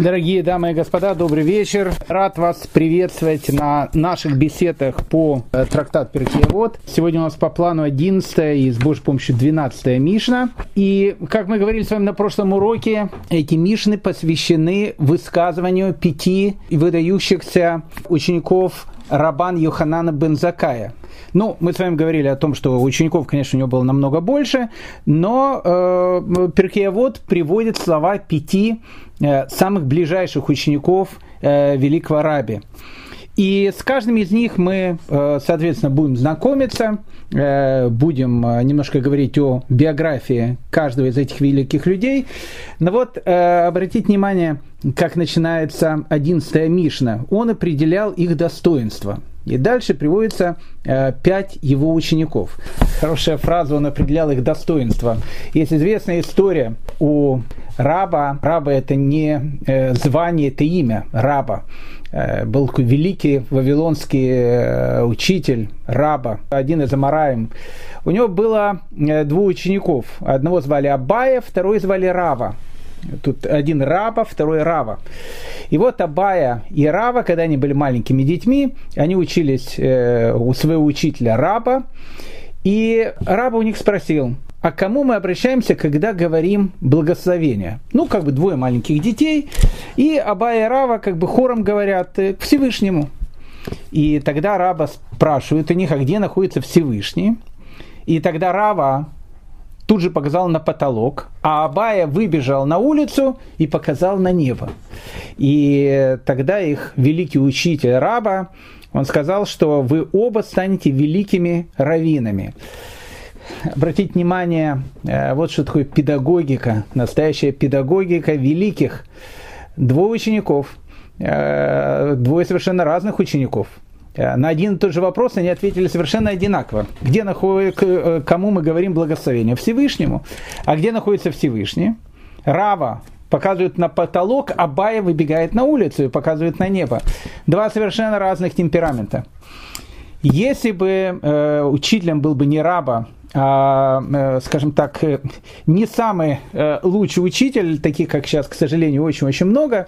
Дорогие дамы и господа, добрый вечер. Рад вас приветствовать на наших беседах по э, трактат Перкиевод. Сегодня у нас по плану 11 и с Божьей помощью 12 Мишна. И, как мы говорили с вами на прошлом уроке, эти Мишны посвящены высказыванию пяти выдающихся учеников Рабан Йоханана Бензакая. Ну, мы с вами говорили о том, что учеников, конечно, у него было намного больше, но э, Перкеевод приводит слова пяти самых ближайших учеников э, великого раби. И с каждым из них мы, э, соответственно, будем знакомиться, э, будем э, немножко говорить о биографии каждого из этих великих людей. Но вот обратите внимание, как начинается 11 Мишна. Он определял их достоинство. И дальше приводится э, пять его учеников. Хорошая фраза, он определял их достоинство. Есть известная история у раба. Раба это не э, звание, это имя раба. Э, был такой великий вавилонский учитель раба, один из Амараем. У него было э, двух учеников. Одного звали Абая, второй звали Рава. Тут один Раба, второй Рава. И вот Абая и Рава, когда они были маленькими детьми, они учились э, у своего учителя Раба. И Раба у них спросил, а кому мы обращаемся, когда говорим благословение? Ну, как бы двое маленьких детей, и Абая и Рава как бы хором говорят э, к Всевышнему. И тогда Раба спрашивает у них, а где находится Всевышний? И тогда Рава тут же показал на потолок, а Абая выбежал на улицу и показал на небо. И тогда их великий учитель Раба, он сказал, что вы оба станете великими раввинами. Обратите внимание, э, вот что такое педагогика, настоящая педагогика великих. Двое учеников, э, двое совершенно разных учеников – на один и тот же вопрос они ответили совершенно одинаково. Где находится, э, кому мы говорим благословение? Всевышнему. А где находится Всевышний? Рава показывает на потолок, а Бая выбегает на улицу и показывает на небо. Два совершенно разных темперамента. Если бы э, учителем был бы не раба, э, скажем так, э, не самый э, лучший учитель, таких как сейчас, к сожалению, очень-очень много,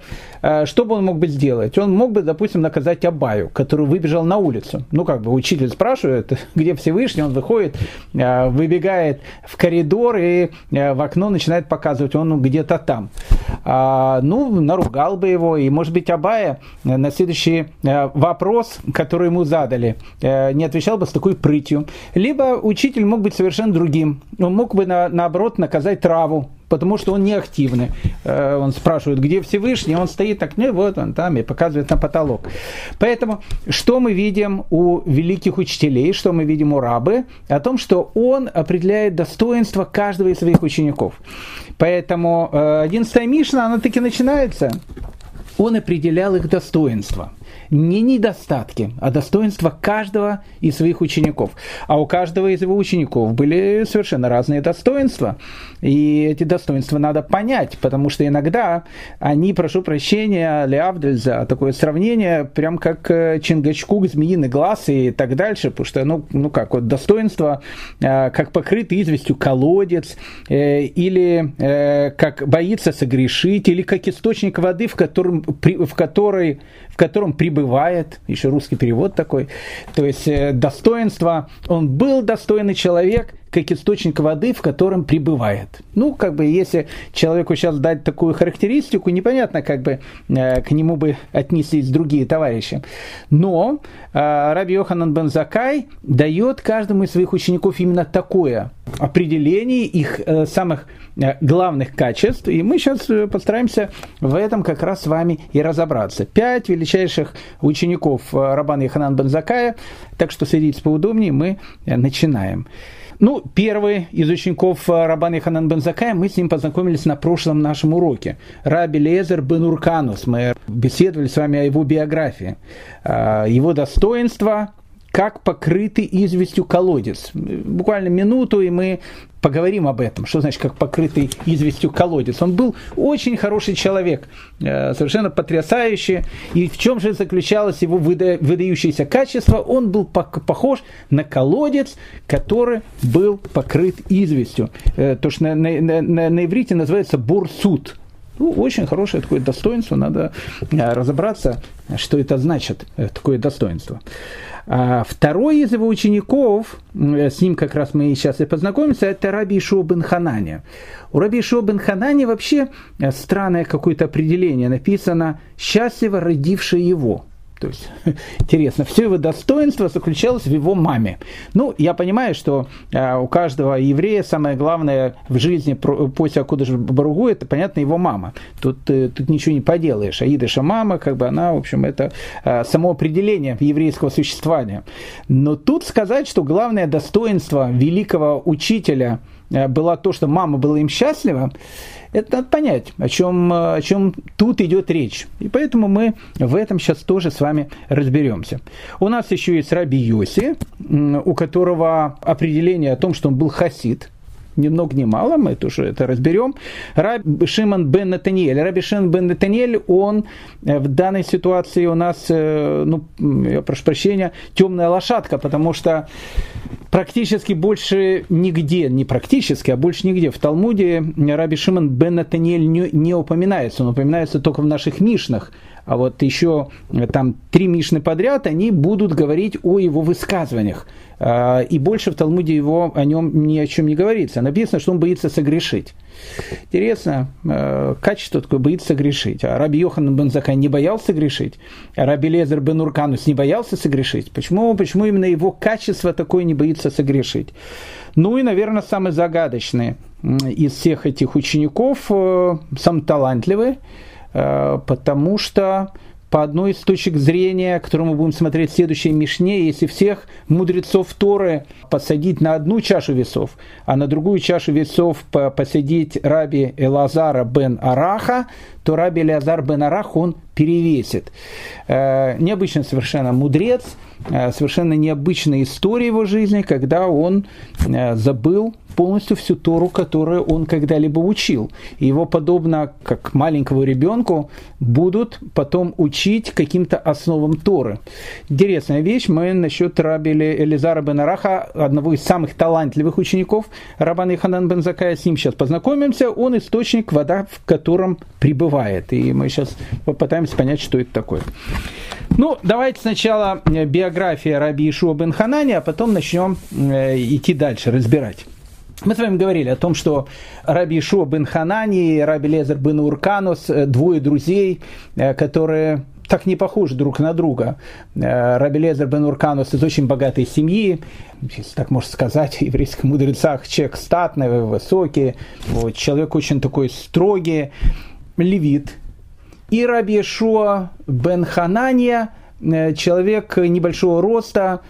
что бы он мог бы сделать? Он мог бы, допустим, наказать Абаю, который выбежал на улицу. Ну, как бы учитель спрашивает, где Всевышний, он выходит, выбегает в коридор и в окно начинает показывать, он где-то там. А, ну, наругал бы его, и, может быть, Абая на следующий вопрос, который ему задали, не отвечал бы с такой прытью. Либо учитель мог быть быть совершенно другим. Он мог бы, на, наоборот, наказать траву, потому что он не активный. Э, он спрашивает, где Всевышний, он стоит так, ну вот он там и показывает на потолок. Поэтому, что мы видим у великих учителей, что мы видим у рабы? О том, что он определяет достоинство каждого из своих учеников. Поэтому 11 э, Мишна, она таки начинается. Он определял их достоинство не недостатки, а достоинства каждого из своих учеников. А у каждого из его учеников были совершенно разные достоинства. И эти достоинства надо понять, потому что иногда они, прошу прощения, Леавдель за такое сравнение, прям как э, Чингачкук, змеиный глаз и так дальше, потому что, ну, ну как, вот достоинство, э, как покрытый известью колодец, э, или как боится согрешить, или как источник воды, в котором, в которой, в котором пребывает бывает, еще русский перевод такой, то есть э, достоинство, он был достойный человек, как источник воды, в котором пребывает. Ну, как бы, если человеку сейчас дать такую характеристику, непонятно, как бы э, к нему бы отнеслись другие товарищи. Но э, Раби Йоханан бен Закай дает каждому из своих учеников именно такое определение их э, самых главных качеств, и мы сейчас постараемся в этом как раз с вами и разобраться. Пять величайших учеников Рабана бен Закая, так что садитесь поудобнее, мы начинаем. Ну, первый из учеников э, Рабана Ханан бен Закая, мы с ним познакомились на прошлом нашем уроке. Раби Лезер бен Урканус. Мы беседовали с вами о его биографии. Э, его достоинства, как покрытый известью колодец. Буквально минуту, и мы поговорим об этом. Что значит, как покрытый известью колодец? Он был очень хороший человек, э, совершенно потрясающий. И в чем же заключалось его выдающееся качество? Он был похож на колодец, который был покрыт известью. Э, то, что на, на, на, на иврите называется бурсут Ну, очень хорошее такое достоинство, надо разобраться, что это значит, такое достоинство. А второй из его учеников, с ним как раз мы сейчас и познакомимся, это Раби Ишуа бен Ханани. У Раби Ишуа бен Ханани вообще странное какое-то определение написано «счастливо родивший его». То есть, интересно, все его достоинство заключалось в его маме. Ну, я понимаю, что э, у каждого еврея самое главное в жизни после Акудыш Баругу, это, понятно, его мама. Тут, э, тут ничего не поделаешь. Аидыша мама, как бы она, в общем, это э, само определение еврейского существования. Но тут сказать, что главное достоинство великого учителя э, было то, что мама была им счастлива, это надо понять, о чем, о чем тут идет речь. И поэтому мы в этом сейчас тоже с вами разберемся. У нас еще есть Раби Йоси, у которого определение о том, что он был хасид, ни много ни мало, мы тоже это разберем. Раби Шимон бен Натаниэль. Раби Шимон бен Натаниэль, он э, в данной ситуации у нас, э, ну, я прошу прощения, темная лошадка, потому что практически больше нигде, не практически, а больше нигде в Талмуде Раби Шимон бен Натаниэль не, не упоминается, он упоминается только в наших Мишнах, а вот еще э, там три Мишны подряд, они будут говорить о его высказываниях. А, и больше в Талмуде его о нем ни о чем не говорится. Написано, что он боится согрешить. Интересно, э, качество такое боится согрешить. А Раби Йохан бен Закай не боялся грешить, а Раби Лезер бен Урканус не боялся согрешить. Почему, почему именно его качество такое не боится согрешить? Ну и, наверное, самый загадочный из всех этих учеников, э, сам талантливый, потому что по одной из точек зрения, которую мы будем смотреть в следующей Мишне, если всех мудрецов Торы посадить на одну чашу весов, а на другую чашу весов посадить раби Элазара бен Араха, то раби Элазар бен Арах он перевесит. Э, необычный совершенно мудрец, э, совершенно необычная история его жизни, когда он забыл полностью всю Тору, которую он когда-либо учил. Его, подобно как маленькому ребенку, будут потом учить каким-то основам Торы. Интересная вещь. Мы насчет раби Элизара бен Араха, одного из самых талантливых учеников Рабана Иханан бен Закая, с ним сейчас познакомимся. Он источник, вода в котором пребывает. И мы сейчас попытаемся понять, что это такое. Ну, давайте сначала биография Раби Ишуа бен Ханани, а потом начнем э, идти дальше, разбирать. Мы с вами говорили о том, что Раби Ишуа бен Ханани и Раби Лезер бен Урканус, э, двое друзей, э, которые так не похожи друг на друга. Э, Раби Лезер бен Урканус из очень богатой семьи, если так можно сказать, в еврейских мудрецах человек статный, высокий, вот, человек очень такой строгий, левит. И Раби Ишуа бен Ханания, человек небольшого роста,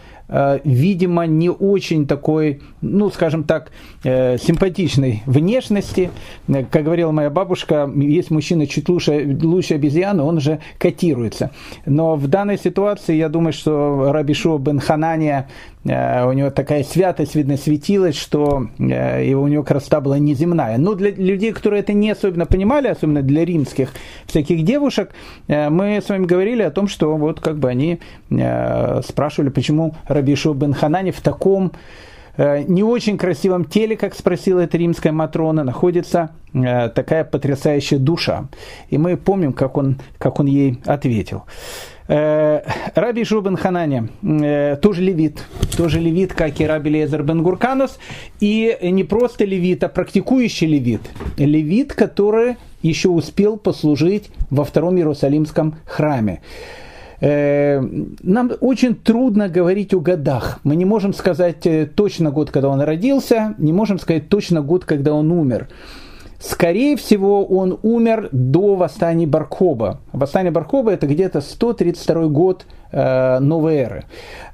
видимо, не очень такой, ну, скажем так, э, симпатичной внешности. Э, как говорила моя бабушка, есть мужчина чуть лучше, лучше обезьяны, он же котируется. Но в данной ситуации, я думаю, что Рабишо бен Ханания Э, у него такая святость, видно, светилась, что э, его, у него красота была неземная. Но для людей, которые это не особенно понимали, особенно для римских всяких девушек, э, мы с вами говорили о том, что вот как бы они спрашивали, почему Рабишу бен Ханани в таком не очень красивом теле, как спросила эта римская Матрона, находится такая потрясающая душа. И мы помним, как он, как он ей ответил. Э, Раби Жубен Ханани, э, тоже левит, тоже левит, как и Раби Лезер бен Гурканус, и не просто левит, а практикующий левит. Левит, который еще успел послужить во втором Иерусалимском храме. Э, нам очень трудно говорить о годах. Мы не можем сказать точно год, когда он родился, не можем сказать точно год, когда он умер. Скорее всего, он умер до восстания Баркоба. Восстание Баркоба это где-то 132 год э, новой эры.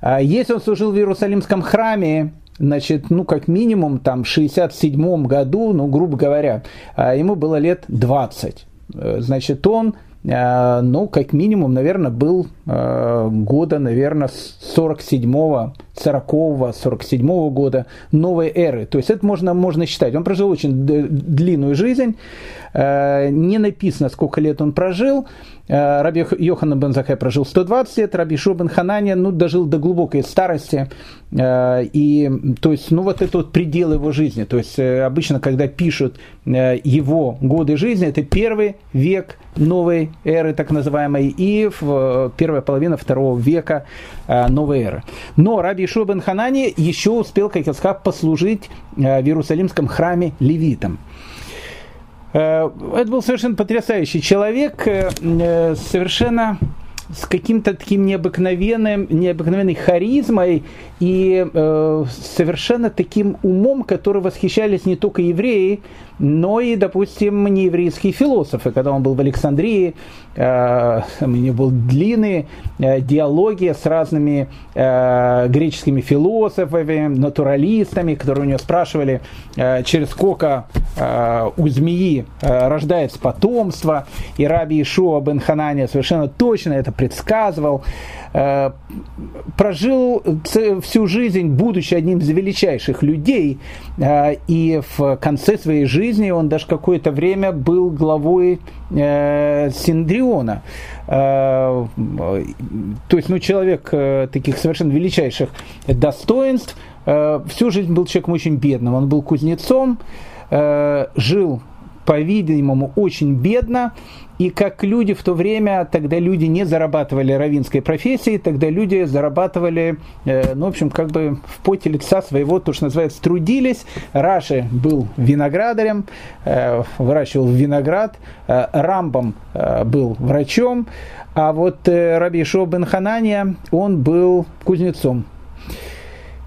А если он служил в Иерусалимском храме, значит, ну, как минимум, там, в 67 году, ну, грубо говоря, э, ему было лет 20. Э, значит, он ну, как минимум, наверное, был э, года, наверное, 47-го, 40-го, 47-го года новой эры. То есть это можно, можно считать. Он прожил очень длинную жизнь. Не написано, сколько лет он прожил. Раби Йоханан бен Закай прожил 120 лет, Раби Шо бен Хананя ну, дожил до глубокой старости. И, то есть, ну, вот это вот предел его жизни. То есть, обычно, когда пишут его годы жизни, это первый век новой эры, так называемой, и первая половина второго века новой эры. Но Раби Ишуа бен Ханани еще успел, как я сказал, послужить в Иерусалимском храме левитам. Э, это был совершенно потрясающий человек, э, э, совершенно с каким-то таким необыкновенным, необыкновенной харизмой и э, совершенно таким умом, который восхищались не только евреи, но и, допустим, нееврейские философы. Когда он был в Александрии, э, у него был длинные э, диалоги с разными э, греческими философами, натуралистами, которые у него спрашивали, э, через сколько у змеи рождается потомство. И Раби Ишуа бен Ханания совершенно точно это предсказывал. Прожил всю жизнь, будучи одним из величайших людей, и в конце своей жизни он даже какое-то время был главой э, Синдриона. То есть, ну, человек таких совершенно величайших достоинств, всю жизнь был человеком очень бедным. Он был кузнецом, жил по-видимому, очень бедно, и как люди в то время, тогда люди не зарабатывали равинской профессии, тогда люди зарабатывали, э, ну, в общем, как бы в поте лица своего, то, что называется, трудились. Раши был виноградарем, э, выращивал виноград, э, Рамбом был врачом, а вот Раби Шо бен Ханания, он был кузнецом.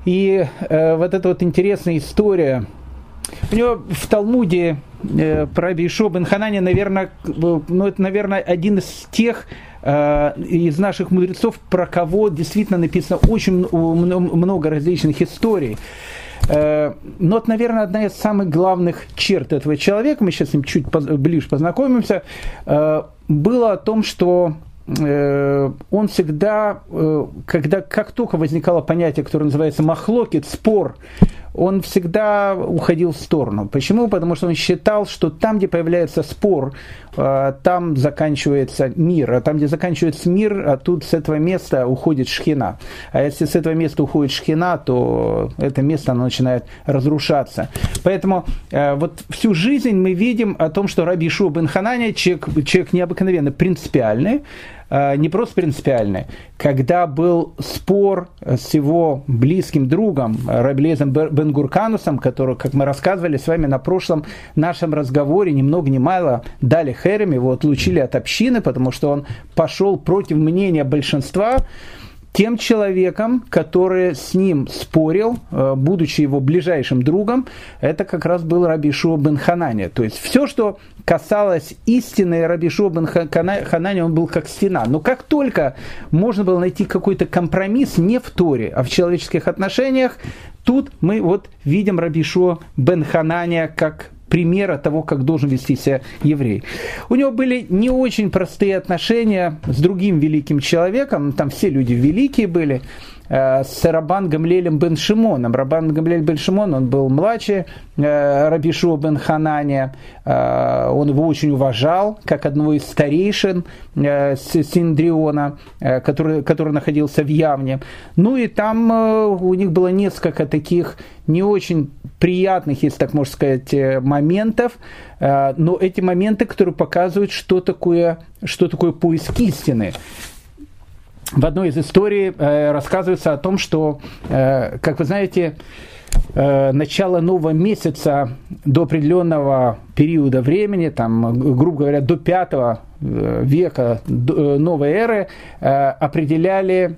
И вот эта вот интересная история – у него в Талмуде э, про Бишо бен Ханани, наверное, ну, это, наверное, один из тех э, из наших мудрецов, про кого действительно написано очень много различных историй. Э, но это, наверное, одна из самых главных черт этого человека, мы сейчас с ним чуть ближе познакомимся, э, было о том, что э, он всегда, когда, как только возникало понятие, которое называется махлокит, спор он всегда уходил в сторону. Почему? Потому что он считал, что там, где появляется спор, э, там заканчивается мир, а там, где заканчивается мир, а тут с этого места уходит шхина. А если с этого места уходит шхина, то это место оно начинает разрушаться. Поэтому э, вот всю жизнь мы видим о том, что Раби Шу бен Хананя человек, человек необыкновенно принципиальный, Э, не просто принципиальный. Когда был спор с его близким другом Раблезом Бенгурканусом, который, как мы рассказывали с вами на прошлом нашем разговоре, ни много ни мало дали Херем, его отлучили от общины, потому что он пошел против мнения большинства, тем человеком, который с ним спорил, э, будучи его ближайшим другом, это как раз был Рабишуа бен Ханани. То есть все, что касалось истины Рабишуа бен Ханани, он был как стена. Но как только можно было найти какой-то компромисс не в Торе, а в человеческих отношениях, тут мы вот видим Рабишуа бен Ханания как примера того, как должен вести себя еврей. У него были не очень простые отношения с другим великим человеком, там все люди великие были, с Рабан Гамлелем бен Шимоном. Рабан Гамлель бен Шимон, он был младший э, Рабишу бен Ханания, э, он его очень уважал, как одного из старейшин Синдриона, который, который находился в Явне. Ну и там у них было несколько таких не очень приятных, если так можно сказать, моментов, но эти моменты, которые показывают, что такое, что такое поиск истины в одной из историй э, рассказывается о том, что, э, как вы знаете, э, начало нового месяца до определенного периода времени, там, грубо говоря, до пятого века новой эры, определяли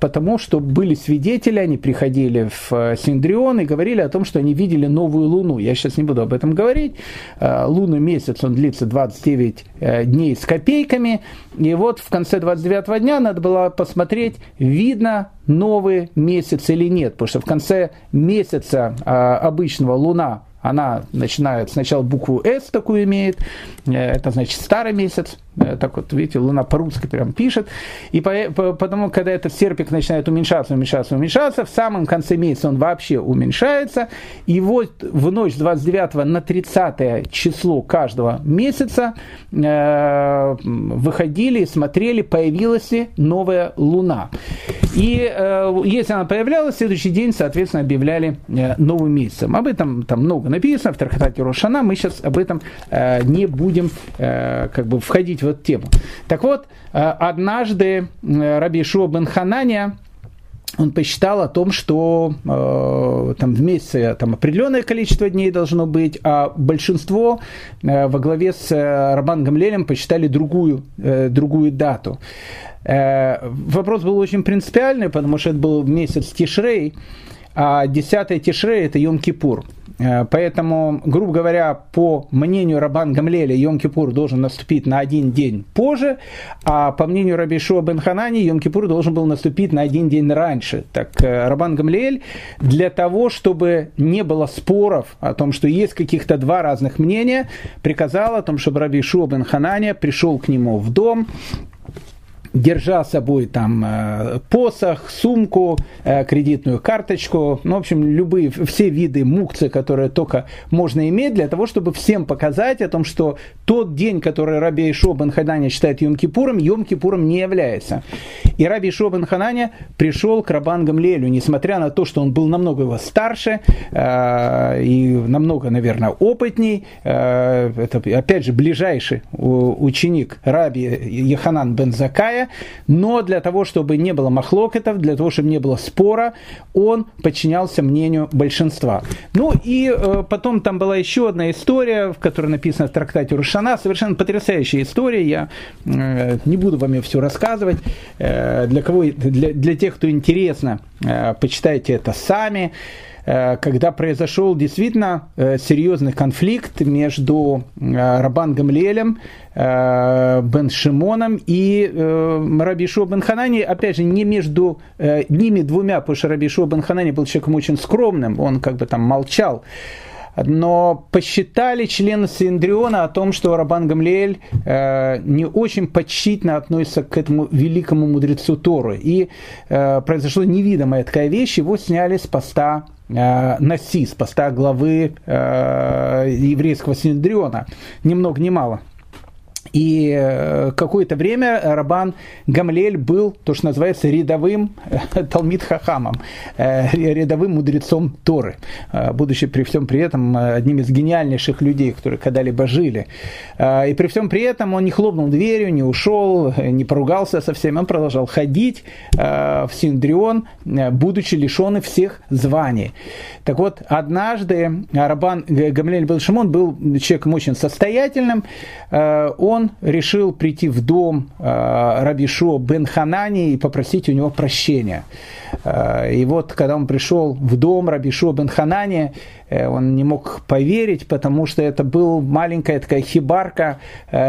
потому, что были свидетели, они приходили в Синдрион и говорили о том, что они видели новую луну. Я сейчас не буду об этом говорить. Лунный месяц, он длится 29 дней с копейками. И вот в конце 29 дня надо было посмотреть, видно новый месяц или нет. Потому что в конце месяца обычного луна она начинает сначала букву «С» такую имеет, э, это значит старый месяц, э, так вот, видите, Луна по-русски прям пишет, и по, по, потому, когда этот серпик начинает уменьшаться, уменьшаться, уменьшаться, в самом конце месяца он вообще уменьшается, и вот в ночь 29 на 30 число каждого месяца э, выходили, смотрели, появилась ли новая Луна. И э, если она появлялась, следующий день, соответственно, объявляли э, новым месяцем. Об этом там много написано в Тархатате Рошана, мы сейчас об этом э, не будем э, как бы входить в эту тему. Так вот, э, однажды э, Раби Шуа бен Хананя, он посчитал о том, что э, там в месяце там, определенное количество дней должно быть, а большинство э, во главе с э, Рабан Гамлелем посчитали другую, э, другую дату. Э, вопрос был очень принципиальный, потому что это был месяц Тишрей, а 10 Тишрей – это Йом-Кипур. Э, поэтому, грубо говоря, по мнению Рабан Гамлеля, Йом-Кипур должен наступить на один день позже, а по мнению Раби Шуа бен Ханани, Йом-Кипур должен был наступить на один день раньше. Так э, Рабан Гамлель для того, чтобы не было споров о том, что есть каких-то два разных мнения, приказал о том, чтобы Раби Шуа бен Ханани пришел к нему в дом, держа с собой там э, посох, сумку, э, кредитную карточку, ну, в общем, любые, все виды мукцы, которые только можно иметь, для того, чтобы всем показать о том, что тот день, который Раби бен Хананя считает Йом-Кипуром, Йом-Кипуром не является. И Раби бен Хананя пришел к Рабан Гамлелю, несмотря на то, что он был намного его старше э, и намного, наверное, опытней, это, опять же, ближайший ученик Раби Яханан бен Закая, Израиля, но для того, чтобы не было махлокетов, для того, чтобы не было спора, он подчинялся мнению большинства. Ну и э, потом там была еще одна история, в которой написано в трактате Рушана, совершенно потрясающая история, я э, не буду вам ее все рассказывать, э, для, кого, для, для тех, кто интересно, э, почитайте это сами. Когда произошел действительно э, серьезный конфликт между э, Рабан Гамлелем, Бен Шимоном и Раби Шо Бен Ханани, опять же, не между ними двумя, потому что Раби Шо Бен Ханани был человеком очень скромным, он как бы там молчал, но посчитали члены Синдриона о том, что Рабан Гамлиэль э, не очень почтительно относится к этому великому мудрецу Торы. И э, произошла невидимая такая вещь, его сняли с поста э, Наси, с поста главы э, еврейского Синдриона. Ни много ни мало. И э, какое-то время Рабан Гамлель был, то, что называется, рядовым э, Талмит Хахамом, э, рядовым мудрецом Торы, будучи при всем при этом одним из гениальнейших людей, которые когда-либо жили. И при всем при этом он не хлопнул дверью, не ушел, не поругался со всеми, он продолжал ходить в Синдрион, будучи лишен всех званий. Так вот, однажды Рабан Гамлель был Шимон был человеком очень состоятельным, он решил прийти в дом э, Рабишо бен Ханани и попросить у него прощения. Э, и вот, когда он пришел в дом Рабишо бен Ханани, э, он не мог поверить, потому что это была маленькая такая хибарка,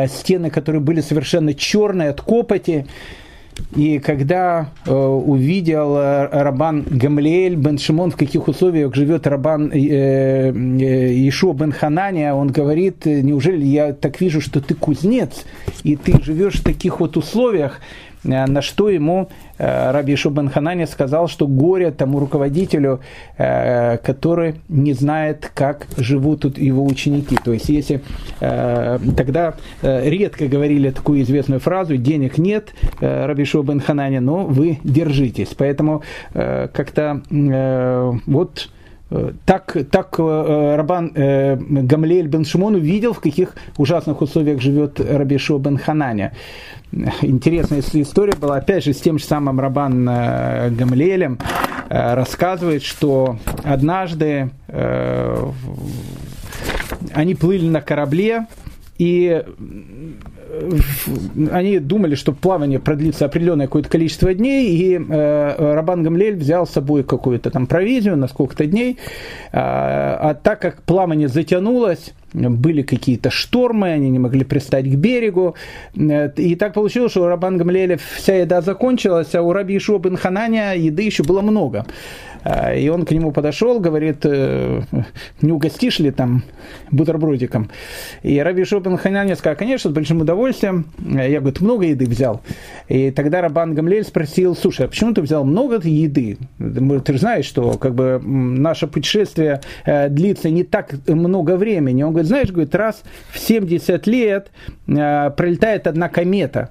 стены, которые были совершенно черные от копоти. И когда э, увидел э, Рабан Гамлиэль бен Шимон, в каких условиях живет Рабан э, э, Ишуа бен Ханания, он говорит, неужели я так вижу, что ты кузнец, и ты живешь в таких вот условиях, на что ему э, Раби Шубан Ханани сказал, что горе тому руководителю, э, который не знает, как живут тут его ученики. То есть, если тогда редко говорили такую известную фразу, денег нет, Раби Шубан Ханани, но вы держитесь. Поэтому как-то вот так, так Рабан э, Гамлеэль бен Шимон увидел, в каких ужасных условиях живет Раби Шо бен Хананя интересная история была, опять же, с тем же самым Рабан э, Гамлелем, э, рассказывает, что однажды э, они плыли на корабле, и они думали, что плавание продлится определенное какое-то количество дней, и э, Рабан Гамлель взял с собой какую-то там провизию на сколько-то дней, э, а так как плавание затянулось, были какие-то штормы, они не могли пристать к берегу. Э, и так получилось, что у Рабан Гамлеля вся еда закончилась, а у Раби Ишуа бен Хананя еды еще было много. И он к нему подошел, говорит, не угостишь ли там бутербродиком? И Раби Шобен Ханяне сказал, конечно, с большим удовольствием. Я, говорит, много еды взял. И тогда Рабан Гамлель спросил, слушай, а почему ты взял много еды? Ты же знаешь, что как бы наше путешествие длится не так много времени. Он говорит, знаешь, говорит, раз в 70 лет пролетает одна комета.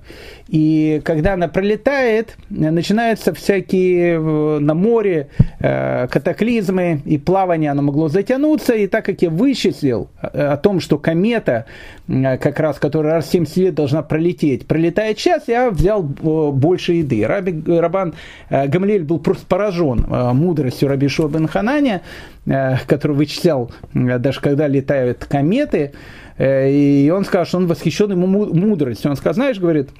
И когда она пролетает, начинаются всякие э, на море э, катаклизмы и плавание, оно могло затянуться. И так как я вычислил э, о том, что комета, как раз, которая раз в 70 лет должна пролететь, пролетает час, я взял больше еды. Раби, Рабан Гамлель был просто поражен мудростью Раби Шобен Хананя, который вычислял, даже когда летают кометы, и он сказал, что он восхищен ему мудростью. Он сказал, знаешь, говорит,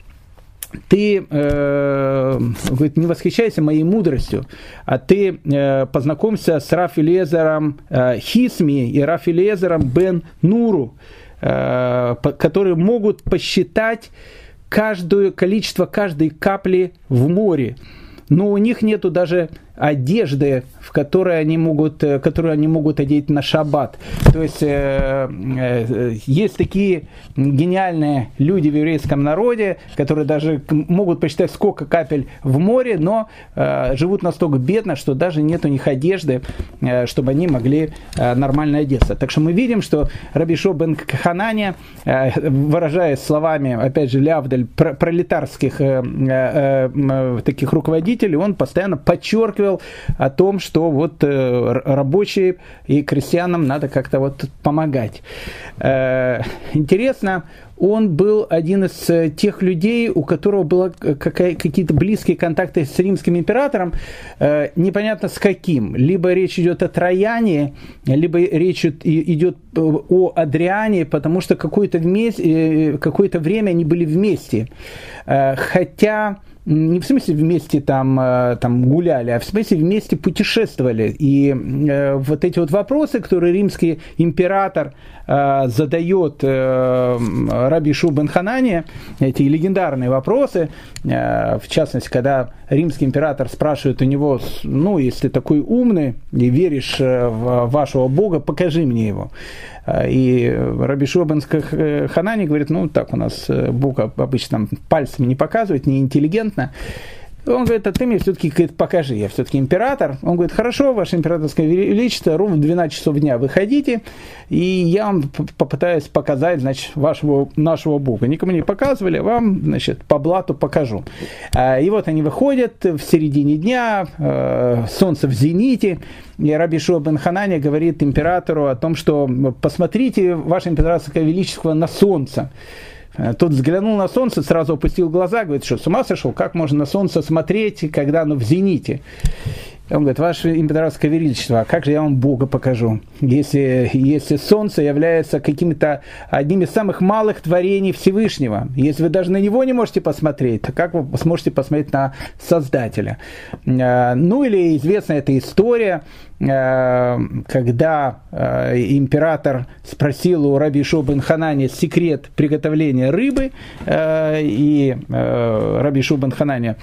ты э, говорит, не восхищайся моей мудростью, а ты э, познакомься с Рафилезером э, Хисми и Рафилезером Бен Нуру, э, которые могут посчитать каждое количество каждой капли в море. Но у них нету даже одежды, в которой они могут, э, которую они могут одеть на шаббат. То есть э, э, есть такие гениальные люди в еврейском народе, которые даже могут посчитать, сколько капель в море, но живут настолько бедно, что даже нет у них одежды, чтобы они могли э, нормально одеться. Так что мы видим, что Рабишо бен Хананя, э, выражаясь словами, опять же, Лявдаль, пролетарских таких руководителей, он постоянно подчеркивал, говорил о том, что вот э, рабочие и крестьянам надо как-то вот помогать. Э, интересно, он был один из э, тех людей, у которого были какие-то близкие контакты с римским императором, непонятно с каким. Либо речь идет о Трояне, либо речь идет о Адриане, потому что какое-то, какое-то время они были вместе. Хотя не в смысле вместе там, э, там гуляли, а в смысле вместе путешествовали. И э, вот эти вот вопросы, которые римский император э, задает э, Раби Шубен Ханане, эти легендарные вопросы, э, в частности, когда римский император спрашивает у него, ну, если такой умный и веришь э, в вашего Бога, покажи мне его. А, и Раби Шобанская э, Ханани говорит, ну так у нас э, Бог обычно пальцами не показывает, не интеллигентно. Он говорит, а ты мне все-таки покажи, я все-таки император. Он говорит, хорошо, ваше императорское величество, ровно в 12 часов дня выходите, и я вам попытаюсь показать, значит, вашего, нашего Бога. Никому не показывали, вам, значит, по блату покажу. А, и вот они выходят в середине дня, э, солнце в зените, и Раби Шуа бен Ханани говорит императору о том, что посмотрите, ваше императорское величество, на солнце. Э, тот взглянул на солнце, сразу опустил глаза, говорит, что с ума сошел, как можно на солнце смотреть, когда оно в зените? Он говорит, ваше императорское величество, а как же я вам Бога покажу, если, если солнце является каким-то одним из самых малых творений Всевышнего? Если вы даже на него не можете посмотреть, то как вы сможете посмотреть на Создателя? Э, ну или известна эта история, Э, когда э, император спросил у Раби Шубен Ханани секрет приготовления рыбы, и Раби Шубен Ханани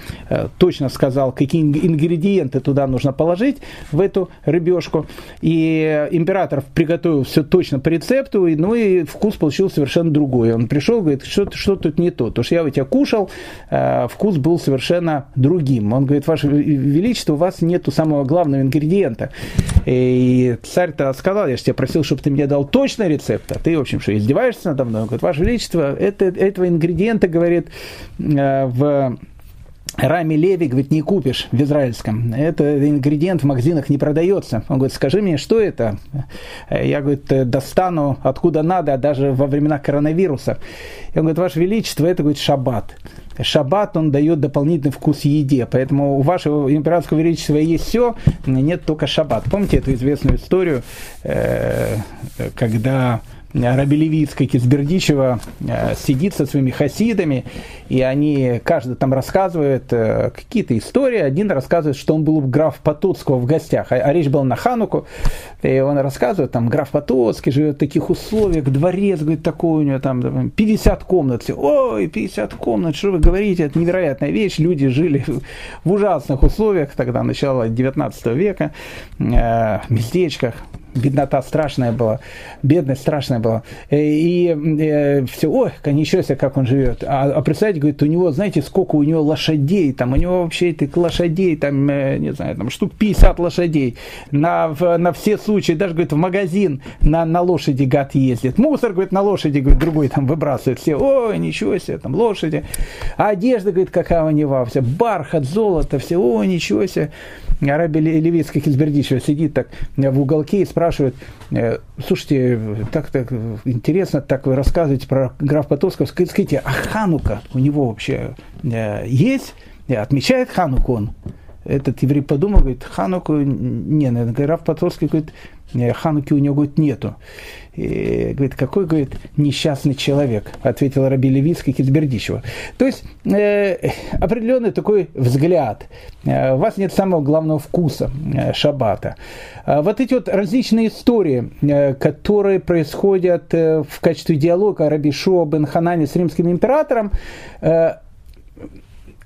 точно сказал, какие ингредиенты туда нужно положить в эту рыбешку, и император приготовил все точно по рецепту, ну и вкус получился совершенно другой. Он пришел, говорит, что, что тут не то, потому что я у тебя кушал, вкус был совершенно другим. Он говорит, ваше величество, у вас нету самого главного ингредиента – и царь-то сказал, я же тебя просил, чтобы ты мне дал точный рецепт, а ты, в общем, что, издеваешься надо мной? Он говорит, Ваше Величество, это, этого ингредиента, говорит, э, в Рами Леви, говорит, не купишь в израильском. Это ингредиент в магазинах не продается. Он говорит, скажи мне, что это? Я, говорит, достану откуда надо, даже во времена коронавируса. И он говорит, Ваше Величество, это, говорит, шаббат шаббат, он дает дополнительный вкус еде. Поэтому у вашего императорского величества есть все, нет только шаббат. Помните эту известную историю, э, когда Раби Левицкая Кизбердичева сидит со своими хасидами, и они, каждый там рассказывает какие-то истории. Один рассказывает, что он был у граф Потоцкого в гостях, а, а речь была на Хануку, и он рассказывает, там граф Потоцкий живет в таких условиях, дворец, говорит, такой у него там 50 комнат. Все, Ой, 50 комнат, что вы говорите, это невероятная вещь. Люди жили в ужасных условиях, тогда начало 19 века, э, в местечках, беднота страшная была, бедность страшная была. Э, и э, все, ой, ничего себе, как он живет. А, а представьте, говорит, у него, знаете, сколько у него лошадей, там у него вообще этих лошадей, там, э, не знаю, там штук 50 лошадей на, на все случаи, даже, говорит, в магазин на, на лошади гад ездит. Мусор, говорит, на лошади, говорит, другой там выбрасывает. Все, ой, ничего себе, там лошади. А одежда, говорит, какая у него, вся бархат, золото, все, ой, ничего себе. Араби Левицкий Хизбердичева сидит так в уголке и спрашивает, «Э, слушайте, так, так интересно, так вы рассказываете про граф Потоцкого, скажите, а Ханука у него вообще э, есть? Отмечает Хануку он? Этот еврей подумал, говорит, Хануку, не, наверное, граф Потоцкий, говорит, «Э, Хануки у него, говорит, нету. И, говорит, какой, говорит, несчастный человек, ответил Раби Левицкий Кизбердичева. То есть э, определенный такой взгляд. Э, у вас нет самого главного вкуса э, шаббата. Э, вот эти вот различные истории, э, которые происходят э, в качестве диалога Раби Шуа бен Ханани с римским императором, э,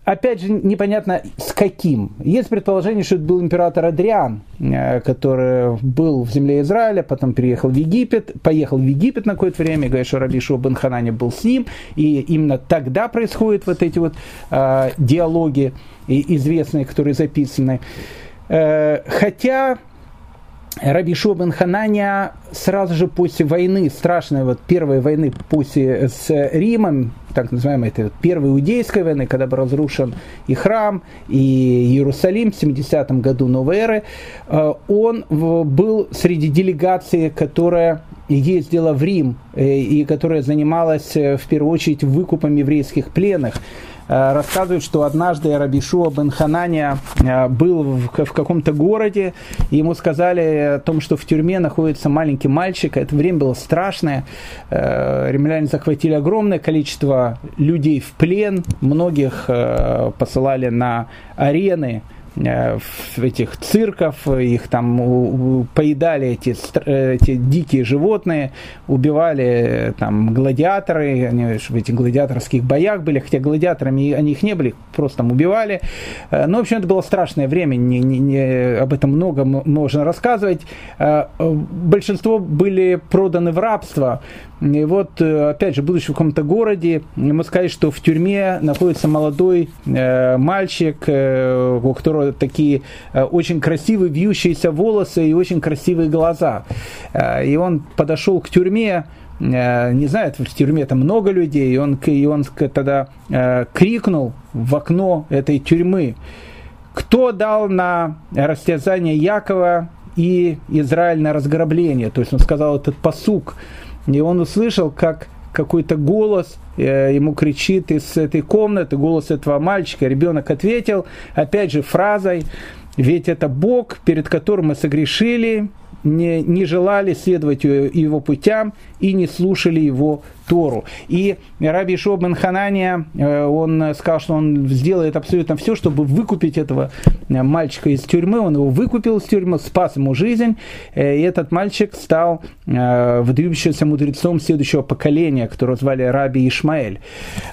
Опять же, непонятно с каким. Есть предположение, что это был император Адриан, э, который был в земле Израиля, потом переехал в Египет, поехал в Египет на какое-то время, говорят, что Раби Шуа бен Ханани был с ним, и именно тогда происходят вот эти вот э, диалоги известные, которые записаны. Э, хотя Раби Шуа бен Хананя сразу же после войны, страшной вот первой войны после с Римом, так называемой этой вот первой иудейской войны, когда был разрушен и храм, и Иерусалим в 70-м году новой эры, э, он был среди делегации, которая ездила в Рим э, и которая занималась э, в первую очередь выкупом еврейских пленных. Э, рассказывают, что однажды Рабишуа бен Хананя э, был в, каком-то городе, и ему сказали о том, что в тюрьме находится маленький мальчик. Это время было страшное. Э, римляне захватили огромное количество людей в плен, многих посылали на арены этих цирков, их там поедали эти, эти дикие животные, убивали э, там гладиаторы, они в этих гладиаторских боях были, хотя гладиаторами они их не были, просто там убивали. Э, ну, в общем, это было страшное время, не, не, не, об этом много можно рассказывать. Большинство были проданы в рабство, и вот, опять же, будучи в каком-то городе, мы сказали, что в тюрьме находится молодой мальчик, у которого такие э, очень красивые вьющиеся волосы и очень красивые глаза. Э, и он подошел к тюрьме, э, не знаю, в тюрьме там много людей, и он, и он тогда крикнул в окно этой тюрьмы, кто дал на растязание Якова и Израиль на разграбление. То есть он сказал этот посук, и он услышал, как какой-то голос э, ему кричит из этой комнаты, голос этого мальчика. Ребенок ответил, опять же, фразой, ведь это Бог, перед которым мы согрешили, не, не желали следовать его путям и не слушали его Тору. И Раби Шобен Ханания, э, он сказал, что он сделает абсолютно все, чтобы выкупить этого э, мальчика из тюрьмы. Он его выкупил из тюрьмы, спас ему жизнь. Э, и этот мальчик стал выдающимся мудрецом следующего поколения, которого звали Раби Ишмаэль.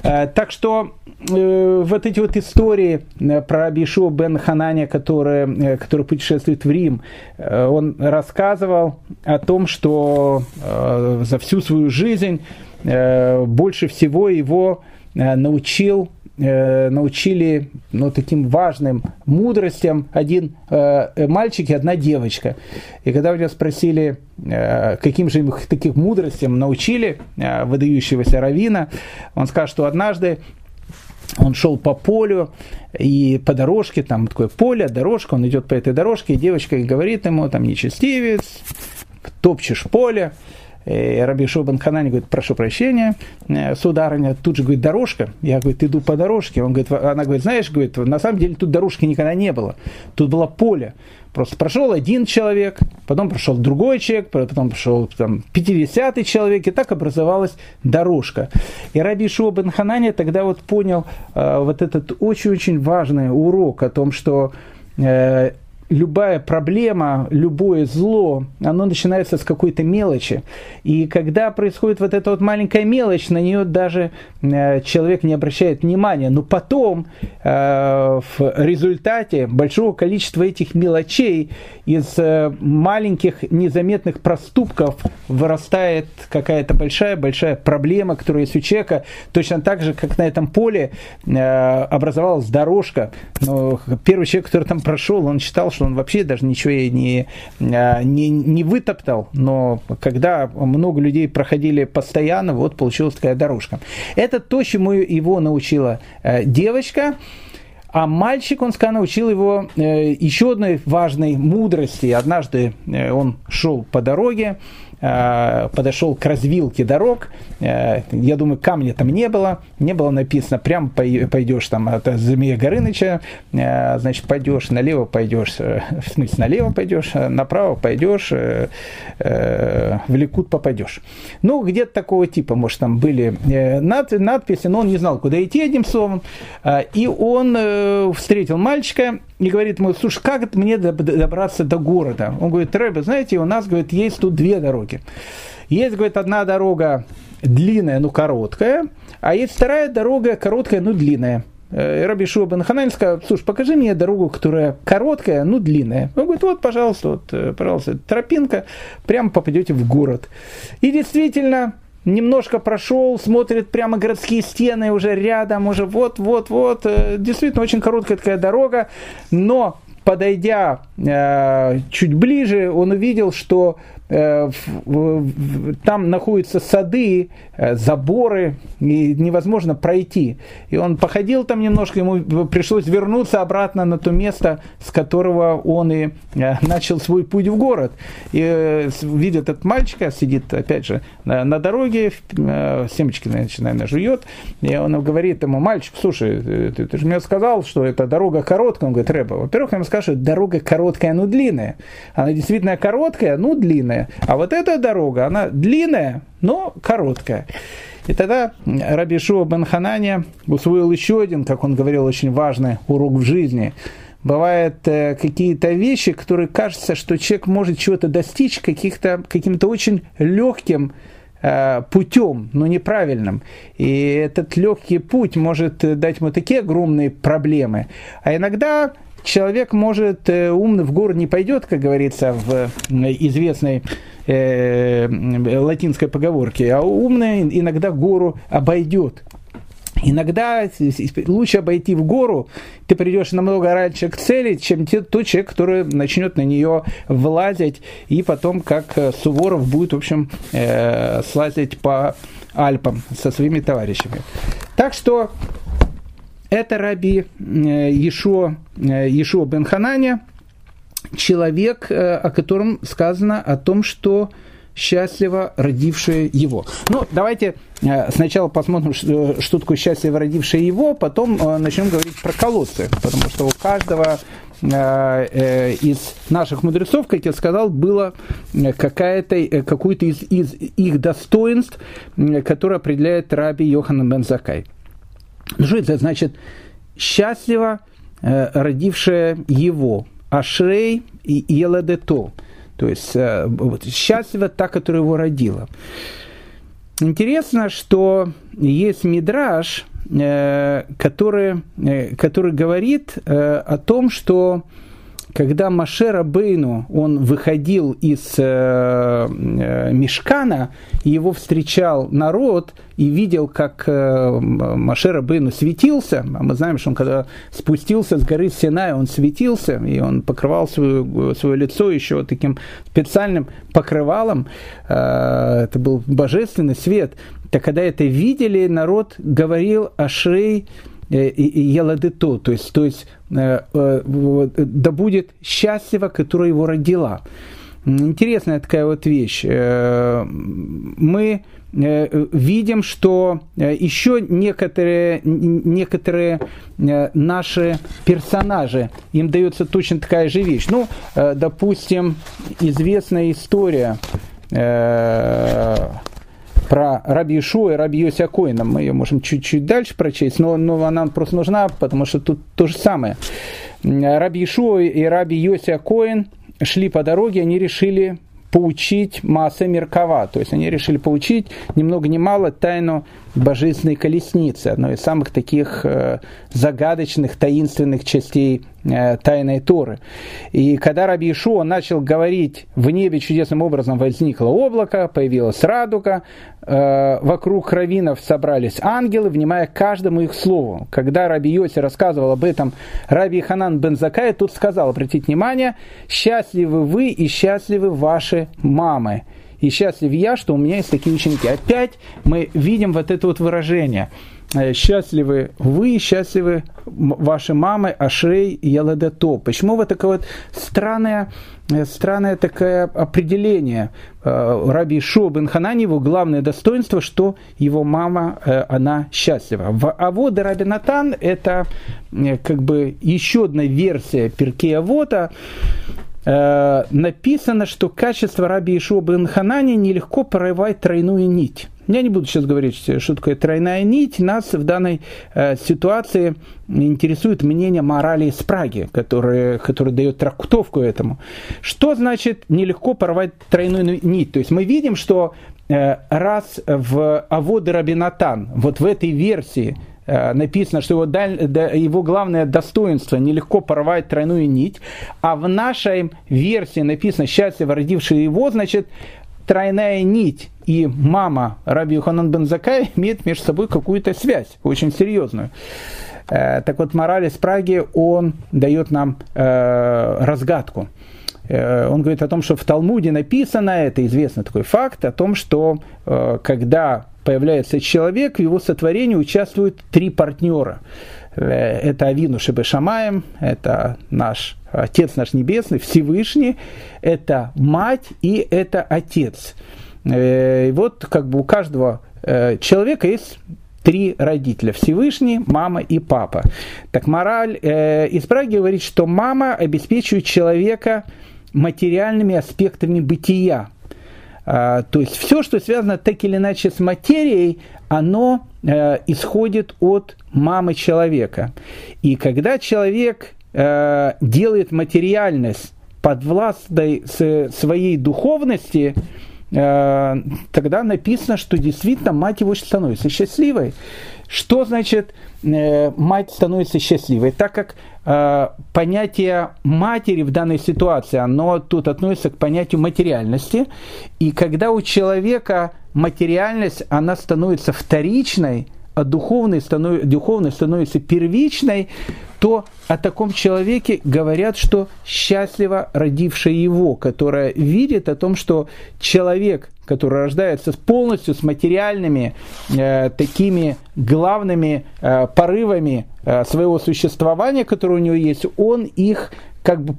Так что вот эти вот истории про Раби Ишуа бен Ханания, который, который путешествует в Рим, он рассказывал о том, что за всю свою жизнь Э, больше всего его э, научил э, научили ну, таким важным мудростям один мальчик и одна девочка. И когда у него спросили, каким же их таких мудростям научили выдающегося равина, он сказал, что однажды он шел по полю и по дорожке, там такое поле, дорожка, он идет по этой дорожке, и девочка говорит ему, там, нечестивец, топчешь поле, Раби Шобан Ханани говорит, прошу прощения, сударыня, тут же говорит, дорожка. Я, говорит, иду по дорожке. Он говорит, она говорит, знаешь, говорит, на самом деле тут дорожки никогда не было. Тут было поле. Просто прошел один человек, потом прошел другой человек, потом прошел там, 50-й человек, и так образовалась дорожка. И Раби Ишуа бен Ханани тогда вот понял э, вот этот очень-очень важный урок о том, что э, любая проблема, любое зло, оно начинается с какой-то мелочи. И когда происходит вот эта вот маленькая мелочь, на нее даже э, человек не обращает внимания. Но потом, э, в результате большого количества этих мелочей, из э, маленьких незаметных проступков вырастает какая-то большая-большая проблема, которая есть у человека, точно так же, как на этом поле образовалась дорожка. Но первый человек, который там прошел, он считал, что он вообще даже ничего не, а, не, не вытоптал, но когда много людей проходили постоянно, вот получилась такая дорожка. Это то, чему его научила э, девочка. А мальчик, он сказал, научил его э, еще одной важной мудрости. Однажды э, он шел по дороге, подошел к развилке дорог, э, я думаю, камня там не было, не было написано, прям пойдешь там от Змея Горыныча, э, значит, пойдешь налево, пойдешь, в смысле, налево пойдешь, направо пойдешь, в Ликут попадешь. Ну, где-то такого типа, может, там были надписи, но он не знал, куда идти, одним словом, и он встретил мальчика, и говорит ему, слушай, как мне добраться до города? Он говорит, Рэбе, знаете, у нас, говорит, есть тут две дороги. Есть, говорит, одна дорога длинная, но короткая, а есть вторая дорога короткая, но длинная. Э, Раби Шуа бен Ханан сказал, слушай, покажи мне дорогу, которая короткая, но длинная. Он говорит, вот, пожалуйста, вот, э, пожалуйста, тропинка, прямо попадете в город. И действительно, немножко прошел, смотрит прямо городские стены уже рядом, уже вот-вот-вот. Э, действительно, очень короткая такая дорога, но подойдя э, чуть ближе, он увидел, что там находятся сады, э, заборы, и невозможно пройти. И он походил там немножко, ему пришлось вернуться обратно на то место, с которого он и э, начал свой путь в город. И видит этот мальчика, сидит, опять же, на, дороге, семечки, наверное, жует, и он говорит ему, мальчик, слушай, ты, ты же мне сказал, что эта дорога короткая. Он говорит, Рэба, во-первых, я ему скажу, дорога короткая, но длинная. Она действительно короткая, но длинная длинная. А вот эта дорога, она длинная, но короткая. И тогда Раби Шуа бен Хананя усвоил еще один, как он говорил, очень важный урок в жизни. Бывают э, какие-то вещи, которые кажется, что человек может чего-то достичь каких-то, каким-то очень легким э, путем, но неправильным. И этот легкий путь может дать ему такие огромные проблемы. А иногда человек может, э, умный в город не пойдет, как говорится в известной э, латинской поговорке, а умный иногда гору обойдет. Иногда лучше обойти в гору, ты придешь намного раньше к цели, чем тот человек, который начнет на нее влазить, и потом, как Суворов, будет, в общем, э, слазить по Альпам со своими товарищами. Так что это раби Ешо, Ешо бен Хананя, человек, э, о котором сказано о том, что счастливо родившее его. Ну, давайте э, сначала посмотрим, что такое счастливо родившее его, потом э, начнем говорить про колодцы, потому что у каждого из наших мудрецов, как я сказал, было какая-то, какое-то из, из их достоинств, которое определяет раби Йохан бен Закай. Ну, что это значит? Счастливо э, родившая его. Ашрей и Еладето. То есть э, вот, счастлива та, которая его родила. Интересно, что есть мидраж, э, который, э, который говорит э, о том, что когда Машера Бейну, он выходил из э, э, Мешкана, его встречал народ, и видел, как э, Машера Бейну светился, а мы знаем, что он когда спустился с горы Синай, он светился, и он покрывал свое, свое лицо еще таким специальным покрывалом, э, это был божественный свет, так когда это видели, народ говорил о Э, еладето, то есть, то есть э, э, да будет счастлива, которая его родила. интересная такая вот вещь. Мы видим, что еще некоторые, некоторые наши персонажи, им дается точно такая же вещь. Ну, допустим, известная история про Раби Ишуа и Раби Йося Коина. Мы ее можем чуть-чуть дальше прочесть, но, но она просто нужна, потому что тут то же самое. Раби Ишуа и Раби Йося Коин шли по дороге, они решили поучить Маасе Меркава, то есть они решили поучить ни много ни мало тайну божественной колесницы, одной из самых таких э, загадочных, таинственных частей тайной Торы. И когда Раби Ишуа начал говорить, в небе чудесным образом возникло облако, появилась радуга, э, вокруг раввинов собрались ангелы, внимая каждому их слову. Когда Раби Йоси рассказывал об этом Раби Ханан бен Закай, тут сказал, обратите внимание, счастливы вы и счастливы ваши мамы и счастлив я, что у меня есть такие ученики. Опять мы видим вот это вот выражение. Э, счастливы вы, счастливы ваши мамы, Ашрей и Яладето. Почему вот такое вот странное, э, странное такое определение? Э, Раби Шо бен Ханани, его главное достоинство, что его мама, она счастлива. В Авода Раби Натан это как бы еще одна версия Перкея Авода, Э, написано, что качество раби Ишуа бен Ханани нелегко прорывать тройную нить. Я не буду сейчас говорить, что такое тройная нить. Нас в данной э, ситуации интересует мнение морали из Праги, который, который дает трактовку этому. Что значит нелегко порвать тройную нить? То есть мы видим, что э, раз в Аводы Рабинатан, вот в этой версии, написано, что его, его главное достоинство нелегко порвать тройную нить, а в нашей версии написано «счастливо родивший его», значит, тройная нить и мама Раби Юханан бен Закай имеют между собой какую-то связь, очень серьезную. Э, так вот, мораль из Праги, он дает нам э, разгадку. Он говорит о том, что в Талмуде написано, это известный такой факт, о том, что когда появляется человек, в его сотворении участвуют три партнера. Э, это Авину Шебешамаем, это наш Отец наш Небесный, Всевышний, это мать и это Отец. Э, и вот как бы у каждого э, человека есть три родителя. Всевышний, мама и папа. Так мораль из Праги говорит, что мама обеспечивает человека материальными аспектами бытия. А, то есть все, что связано так или иначе с материей, оно э, исходит от мамы человека. И когда человек э, делает материальность подвластной своей духовности, э, тогда написано, что действительно мать его становится счастливой. Что значит мать становится счастливой? Так как Э, понятие матери в данной ситуации, оно тут относится к понятию материальности. И когда у человека материальность, она становится вторичной, а духовной, станов, становится первичной, то о таком человеке говорят, что счастливо родившая его, которая видит о том, что человек, который рождается полностью с материальными э, такими главными э, порывами э, своего существования, которые у него есть, он их как бы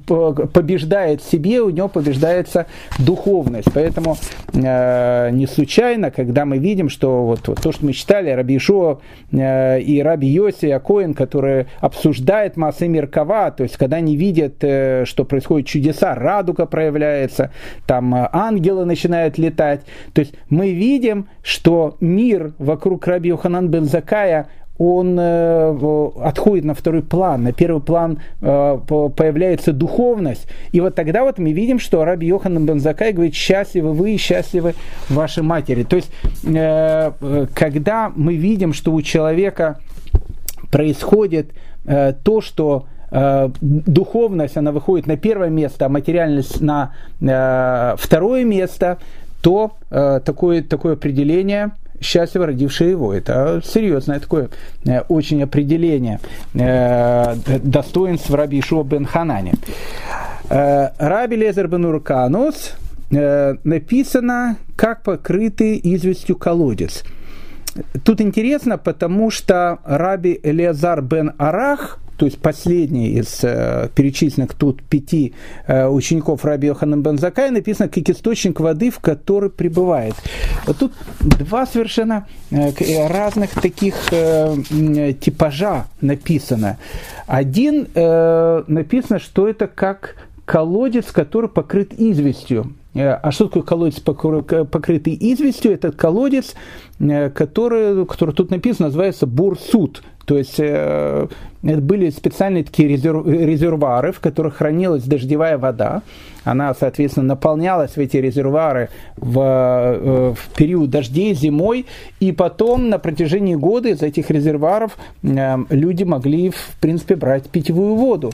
побеждает себе, у него побеждается духовность. Поэтому э, не случайно, когда мы видим, что вот, вот то, что мы читали, Раби Ишуа э, и Раби Йоси Акоин, которые обсуждают массы Меркава, то есть когда они видят, э, что происходят чудеса, радуга проявляется, там э, ангелы начинают летать. То есть мы видим, что мир вокруг Раби Йоханан бен Закая он э, отходит на второй план, на первый план э, появляется духовность. И вот тогда вот мы видим, что Раби Йохан бен Закай говорит, счастливы вы и счастливы ваши матери. То есть, э, когда мы видим, что у человека происходит то, что духовность, она выходит на первое место, а материальность на второе место, то такое, такое определение счастливо родивший его. Это серьезное такое э, очень определение э, достоинств Раби Ишуа бен Ханани. Э, Раби Лезер бен Урканус написано, как покрытый известью колодец. Тут интересно, потому что Раби Элиазар бен Арах, то есть последний из э, перечисленных тут пяти э, учеников Раби Йохана Бензакая, написано как источник воды, в который пребывает. Вот тут два совершенно э, разных таких э, типажа написано. Один э, написано, что это как колодец, который покрыт известью. Э, а что такое колодец, покрытый известью? Это колодец, э, который, который тут написано, называется бурсут. То есть э, это были специальные такие резервуары, в которых хранилась дождевая вода. Она, соответственно, наполнялась в эти резервуары в, в период дождей зимой, и потом на протяжении года из этих резервуаров люди могли, в принципе, брать питьевую воду.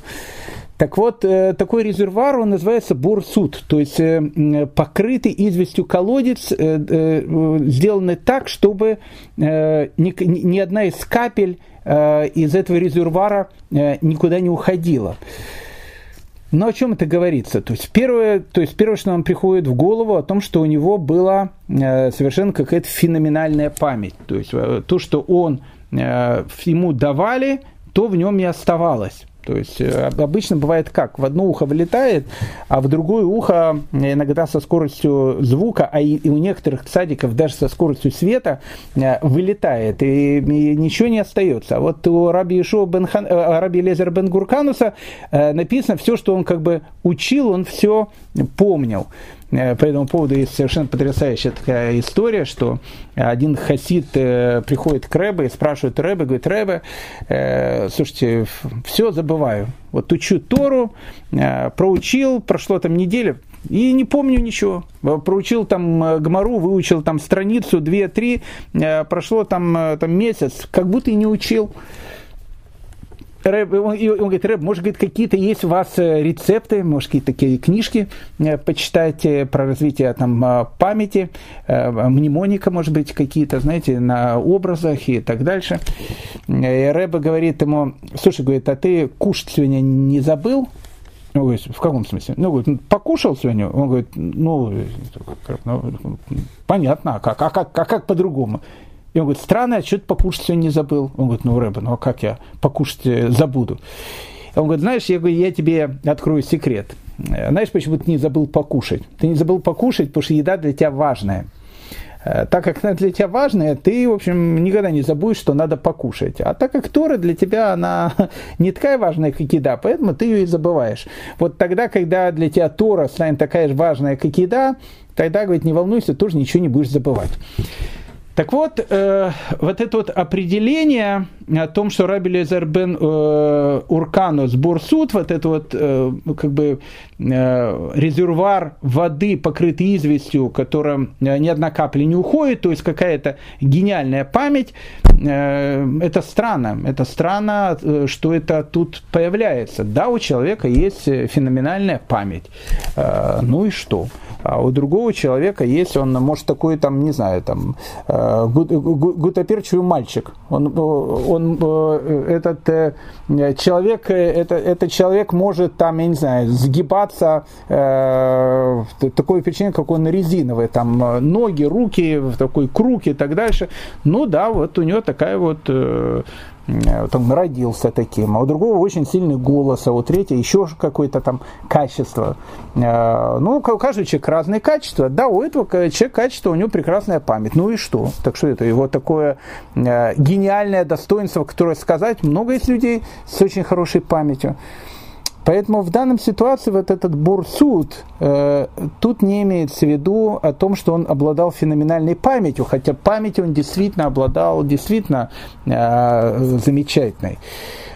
Так вот, э, такой резервуар, он называется бурсут, то есть э, покрытый известью колодец, э, сделанный так, чтобы ни одна из капель из этого резервуара никуда не уходила. Но о чем это говорится? То есть, первое, то есть первое, что нам приходит в голову, о том, что у него была совершенно какая-то феноменальная память. То есть то, что он ему давали, то в нем и оставалось. То есть э, обычно бывает как? В одно ухо вылетает, а в другое ухо иногда со скоростью звука, а и, у некоторых садиков даже со скоростью света э, вылетает, и, и ничего не остается. А вот у Раби Ишуа бен Хан, э, Раби Лезер бен Гуркануса написано все, что он как бы учил, он все помнил. Э, по этому поводу есть совершенно потрясающая такая история, что один хасид э, приходит к Рэбе и спрашивает Рэбе, говорит, Рэбе, э, слушайте, все забываю. Вот учу Тору, проучил, прошло там неделя, и не помню ничего. Проучил там Гмару, выучил там страницу, две-три, прошло там, там месяц, как будто и не учил. Рэб, он, говорит, Рэб, может, говорит, какие-то есть у вас э, рецепты, может, какие-то такие книжки э, почитайте про развитие там, э, памяти, мнемоника, может быть, какие-то, знаете, на образах и так дальше. И Рэб говорит ему, слушай, говорит, а ты кушать сегодня не забыл? Он говорит, в каком смысле? Ну, говорит, «Ну, покушал сегодня? Он говорит, ну, ну понятно, а как, а как, а как по-другому? И он говорит, странно, я что-то покушать сегодня не забыл. Он говорит, ну, Рэба, ну а как я покушать э, забуду? Он говорит, знаешь, я, говорю, я тебе открою секрет. Э, знаешь, почему ты не забыл покушать? Ты не забыл покушать, потому что еда для тебя важная. Э, так как она для тебя важная, ты, в общем, никогда не забудешь, что надо покушать. А так как Тора для тебя, она не такая важная, как еда, поэтому ты ее и забываешь. Вот тогда, когда для тебя Тора станет такая же важная, как еда, тогда, говорит, не волнуйся, тоже ничего не будешь забывать. Так вот, э, вот это вот определение о том, что Раби Лезер бен э, Урканус Бурсут, вот это вот э, как бы э, резервуар воды, покрытый известью, которым э, ни одна капля не уходит, то есть какая-то гениальная память, э, это странно. Это странно, э, что это тут появляется. Да, у человека есть феноменальная память. Э, ну и что? А у другого человека есть, он может такой, там, не знаю, там, э, гутоперчивый мальчик. Он, он, э, этот э, человек, это, этот человек может там, я не знаю, сгибаться, такое впечатление, как он резиновый, там, ноги, руки, такой круг и так дальше. Ну да, вот у него такая вот вот он родился таким, а у другого очень сильный голос, а у третьего еще какое-то там качество. Э, ну, у каждого человека разные качества. Да, у этого человека качество, у него прекрасная память. Ну и что? Так что это его такое э, гениальное достоинство, которое сказать, много есть людей с очень хорошей памятью. Поэтому в данном ситуации вот этот бурсуд э, тут не имеется в виду о том, что он обладал феноменальной памятью, хотя память он действительно обладал действительно э, замечательной.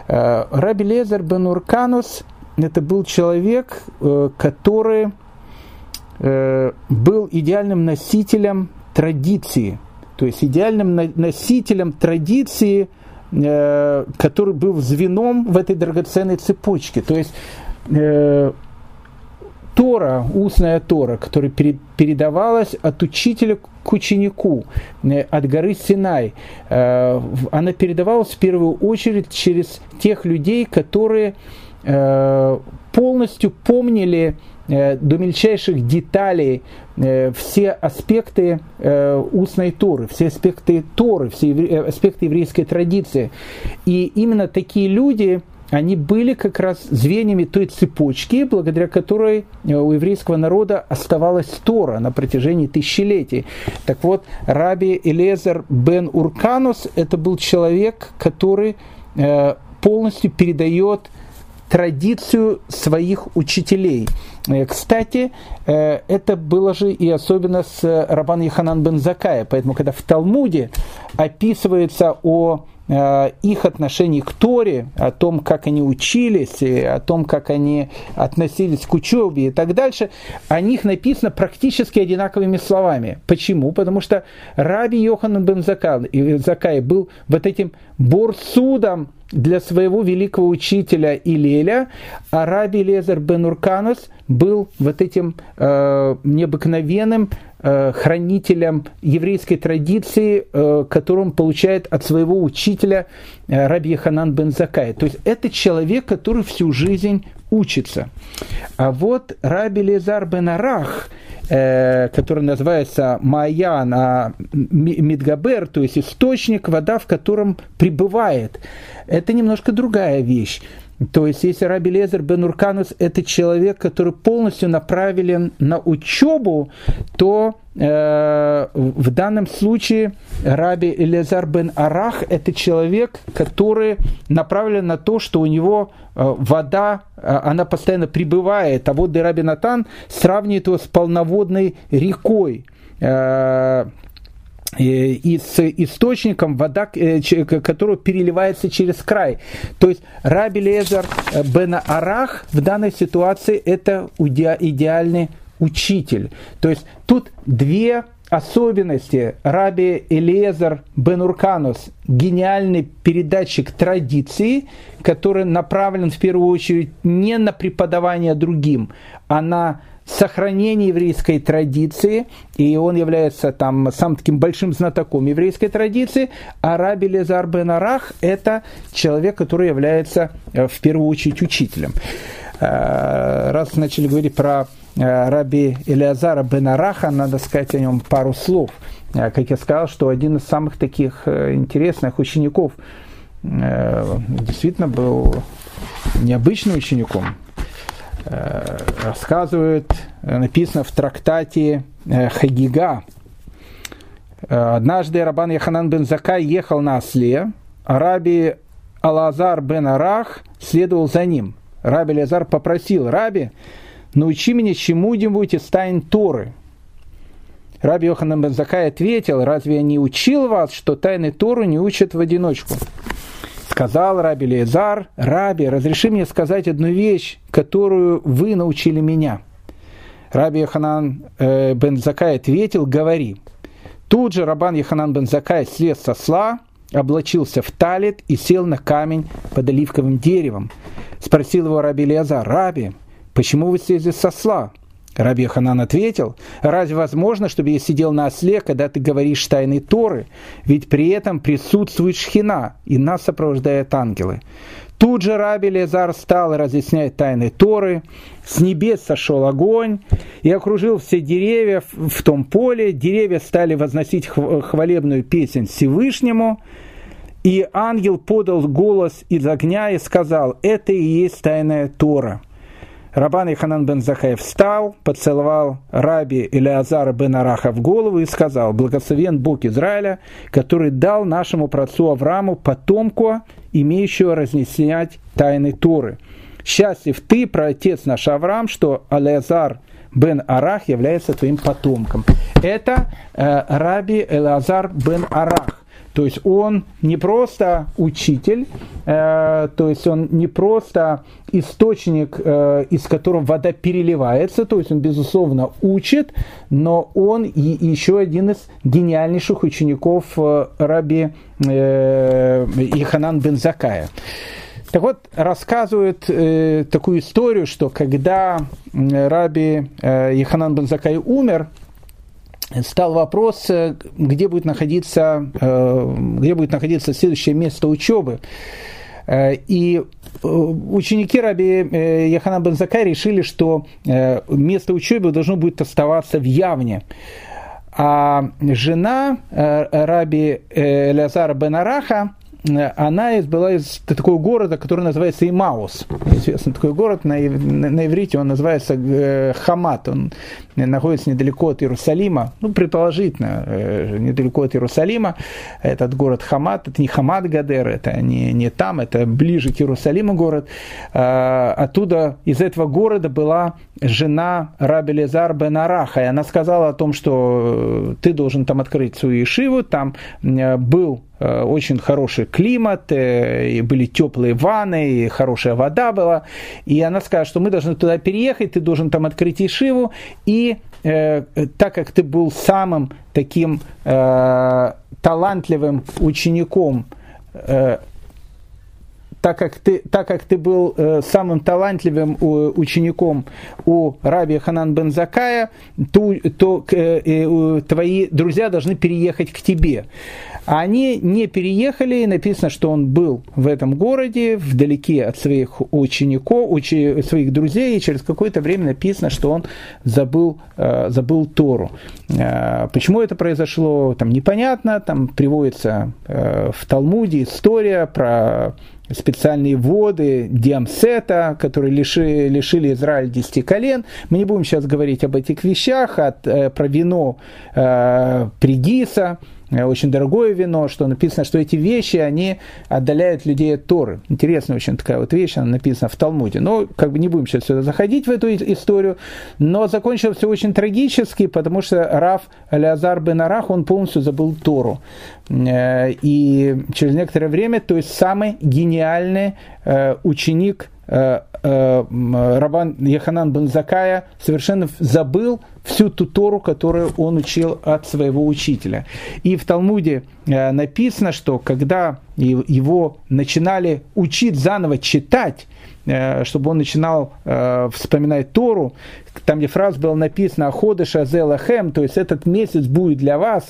Э, Раби Лезер бен Урканус это был человек, э, который э, был идеальным носителем традиции, то есть идеальным носителем традиции – Э, который был звеном в этой драгоценной цепочке. То есть э, Тора, устная Тора, которая передавалась от учителя к ученику, э, от горы Синай, она передавалась в первую очередь через тех людей, которые полностью помнили Э, до мельчайших деталей э, все аспекты э, устной Торы, все аспекты Торы, все аспекты еврейской традиции. И именно такие люди, они были как раз звеньями той цепочки, благодаря которой э, у еврейского народа оставалась Тора на протяжении тысячелетий. Так вот, Раби Элезер бен Урканус – это был человек, который э, полностью передает традицию своих учителей. Э, кстати, это было же и особенно с Рабан Яханан бен Закая. Поэтому, когда в Талмуде описывается о Э, их отношений к Торе, о том, как они учились, о том, как они относились к учебе и так дальше, о них написано практически одинаковыми словами. Почему? Потому что Раби Йохан бен Закай был вот этим борсудом для своего великого учителя Илеля, а Раби Лезер бен Урканус был вот этим э, необыкновенным Э, хранителем еврейской традиции, э, которую он получает от своего учителя э, Раби Ханан бен Закай. То есть это человек, который всю жизнь учится. А вот Раби Лезар бен Арах, который называется Маян, а Мидгабер, то есть источник, вода, в котором пребывает. Это немножко другая вещь. То есть, если Раби Лезер бен Урканус – это человек, который полностью направлен на учебу, то э, в данном случае Раби Лезар бен Арах – это человек, который направлен на то, что у него э, вода, э, она постоянно прибывает. А вот Раби Натан сравнивает его с полноводной рекой. Э, и с источником, вода, э, которая переливается через край. То есть Раби Лезар э, бен Арах в данной ситуации это идеальный учитель. То есть тут две особенности. Раби Элиезер бен Урканус – гениальный передатчик традиции, который направлен в первую очередь не на преподавание другим, а на сохранение еврейской традиции, и он является там самым таким большим знатоком еврейской традиции, а Раби Лезар бен Арах – это человек, который является э, в первую очередь учителем. Э, раз начали говорить про э, Раби Элиазара бен Араха, надо сказать о нем пару слов. Как я сказал, что один из самых таких интересных учеников действительно был необычным учеником, Э, рассказывает, э, написано в трактате э, Хагига. Однажды Рабан Яханан бен Закай ехал на осле, а Раби Алазар бен Арах следовал за ним. Раби Алазар попросил, Раби, научи меня чему-нибудь из тайн Торы. Раби Йоханан бен Закай ответил, разве я не учил вас, что тайны Торы не учат в одиночку? Сказал Раби Лезар, Раби, разреши мне сказать одну вещь, которую вы научили меня. Раби Яханан э, бен Закай ответил, говори. Тут же Рабан Яханан бен Закай слез со сла, облачился в талит и сел на камень под оливковым деревом. Спросил его Раби Лезар, Раби, почему вы слезли со сла? Раби Ханан ответил, разве возможно, чтобы я сидел на осле, когда ты говоришь тайны Торы? Ведь при этом присутствует шхина, и нас сопровождают ангелы. Тут же Раби Лезар стал разъяснять тайны Торы, с небес сошел огонь и окружил все деревья в том поле, деревья стали возносить хвалебную песнь Всевышнему, и ангел подал голос из огня и сказал, это и есть тайная Тора – Рабан Иханан бен Захаев встал, поцеловал раби Илиазара бен Араха в голову и сказал, «Благословен Бог Израиля, который дал нашему працу Аврааму потомку, имеющего разнесять тайны Торы. Счастлив ты, праотец наш Авраам, что Алиазар бен Арах является твоим потомком». Это э, раби Элазар бен Арах. То есть он не просто учитель, э, то есть он не просто источник, э, из которого вода переливается, то есть он, безусловно, учит, но он и еще один из гениальнейших учеников э, раби э, Иханан бен Закая. Так вот, рассказывают э, такую историю, что когда раби э, Иханан бен Закай умер, стал вопрос, э, где будет находиться, э, где будет находиться следующее место учебы. Э, и ученики Раби Яхана бен Закай решили, что место учебы должно будет оставаться в Явне. А жена Раби Лязара бен Араха она была из такого города, который называется Имаус. Известный такой город, на, на, на иврите он называется э, Хамат, он находится недалеко от Иерусалима, ну, предположительно, э, недалеко от Иерусалима. Этот город Хамат, это не Хамат Гадер, это не, не там, это ближе к Иерусалиму город. Э, оттуда, из этого города была жена Раби Лезар бен Араха, и она сказала о том, что ты должен там открыть свою ишиву, там был Э, очень хороший климат, э, и были теплые ванны, и хорошая вода была. И она сказала, что мы должны туда переехать, ты должен там открыть Ишиву, и э, так как ты был самым таким э, талантливым учеником э, так как ты, так как ты был э, самым талантливым э, учеником у Раби Ханан бен Закая, то, то э, э, твои друзья должны переехать к тебе. А они не переехали, и написано, что он был в этом городе, вдалеке от своих учеников, учи, своих друзей, и через какое-то время написано, что он забыл, э, забыл Тору. Э, почему это произошло, там непонятно, там приводится э, в Талмуде история про специальные воды Диамсета, которые лиши, лишили Израиль десяти колен. Мы не будем сейчас говорить об этих вещах, от, э, про вино э, Пригиса, очень дорогое вино, что написано, что эти вещи, они отдаляют людей от Торы. Интересная очень такая вот вещь, она написана в Талмуде. Но как бы не будем сейчас сюда заходить в эту историю, но закончилось все очень трагически, потому что Раф Леазар бен Арах, он полностью забыл Тору. Э, и через некоторое время, то есть самый гениальный э, ученик Рабан Яханан бен Закая совершенно забыл всю ту Тору, которую он учил от своего учителя. И в Талмуде э, написано, что когда его начинали учить заново читать, э, чтобы он начинал э, вспоминать Тору, там, где фраза была написана «Ахода Шазелахем», то есть этот месяц будет для вас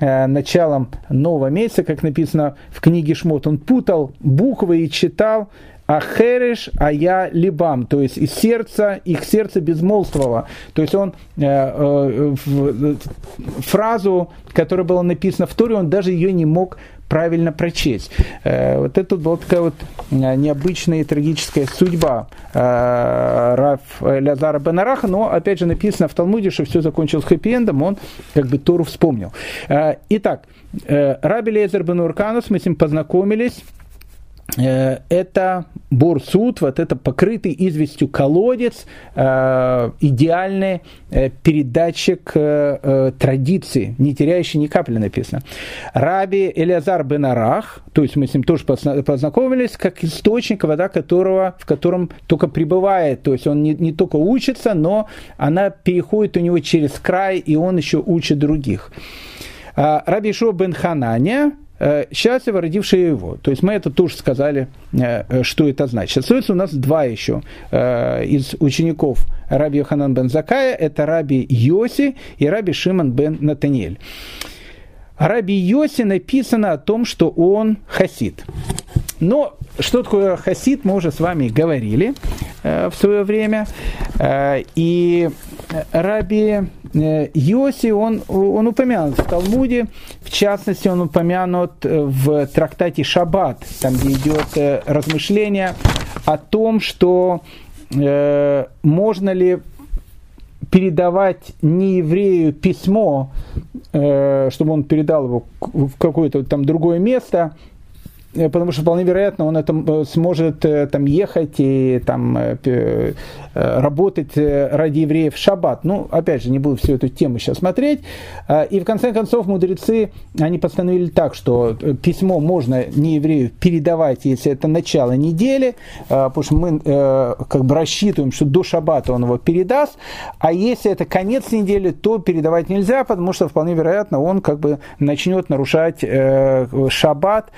началом нового месяца, как написано в книге Шмот. Он путал буквы и читал Ахереш, а я либам, то есть из сердца, их сердце безмолвствовало. То есть он э, э, э, фразу, которая была написана в Торе, он даже ее не мог правильно прочесть. Э, вот это была такая вот э, необычная и трагическая судьба э, Раф Лязара Бенараха, но опять же написано в Талмуде, что все закончилось хэппи-эндом, он как бы Тору вспомнил. Итак, Раби Лезер Бен Урканус, мы с ним познакомились, Э, это бурсут, вот это покрытый известью колодец, э, идеальный э, передатчик традиции, не теряющий ни капли написано. Раби Элиазар Бенарах, то есть мы с ним тоже познакомились, как источник, вода которого, в котором только пребывает, то есть он не, не только учится, но она переходит у него через край, и он еще учит других. Раби Шо Бен Хананя, Э, счастливо родившие его. То есть мы это тоже сказали, э, э, что это значит. Остается у нас два еще из учеников Раби Йоханан бен Закая. Это Раби Йоси и Раби Шиман бен Натаниэль. Раби Йоси написано о том, что он хасид. Но что такое хасид, мы уже с вами говорили э, в свое время. Э, и Раби э, Йоси, он, он упомянут в Талмуде, в частности, он упомянут в трактате Шаббат, там, где идет э, размышление о том, что э, можно ли передавать не еврею письмо, э, чтобы он передал его в какое-то там другое место, Э, потому что вполне вероятно он это э, сможет э, там ехать и там работать ради евреев в шаббат. Ну, опять же, не буду всю эту тему сейчас смотреть. И в конце концов мудрецы, они постановили так, что письмо можно не еврею передавать, если это начало недели, потому что мы как бы рассчитываем, что до шаббата он его передаст, а если это конец недели, то передавать нельзя, потому что вполне вероятно он как бы начнет нарушать шаббат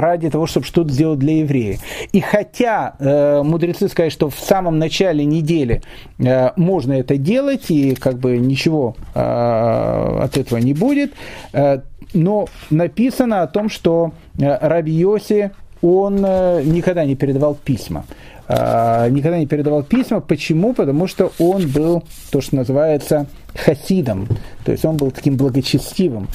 ради того, чтобы что-то сделать для евреев. И хотя э, мудрецы сказали, что в самом начале недели э, можно это делать, и как бы ничего э, от этого не будет, э, но написано о том, что э, Раби Йоси, он э, никогда не передавал письма. Э, никогда не передавал письма. Почему? Потому что он был то, что называется хасидом, то есть он был таким благочестивым.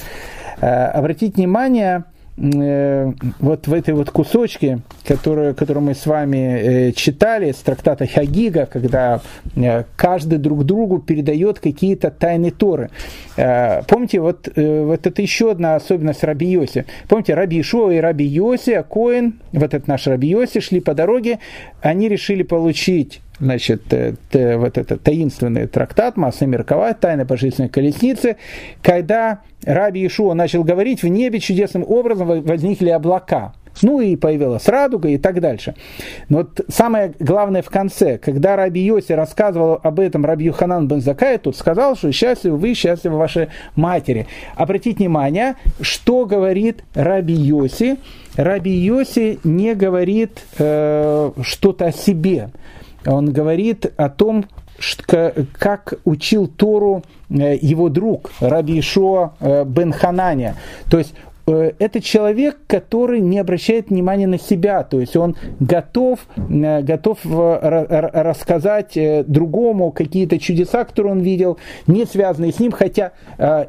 Э, обратите внимание, вот в этой вот кусочке, который, который мы с вами э, читали, с трактата Хагига, когда э, каждый друг другу передает какие-то тайны Торы. Э, помните, вот, э, вот это еще одна особенность Раби Йоси. Помните, Раби Ишуа и Раби Йоси, Коин, вот этот наш Раби Йоси, шли по дороге, они решили получить значит, т, вот этот таинственный трактат «Масса Меркова», «Тайна божественной колесницы», когда Раби Ишуа начал говорить, в небе чудесным образом возникли облака. Ну и появилась радуга и так дальше. Но вот самое главное в конце, когда Раби Йоси рассказывал об этом Раби Юханан бен Закай, тут сказал, что счастливы вы, счастливы ваши матери. Обратите внимание, что говорит Раби Йоси. Раби Йоси не говорит э, что-то о себе он говорит о том, как учил Тору э, его друг Раби Ишуа э, бен Хананя. То есть это человек, который не обращает внимания на себя, то есть он готов, э, готов э, рассказать другому какие-то чудеса, которые он видел, не связанные с ним, хотя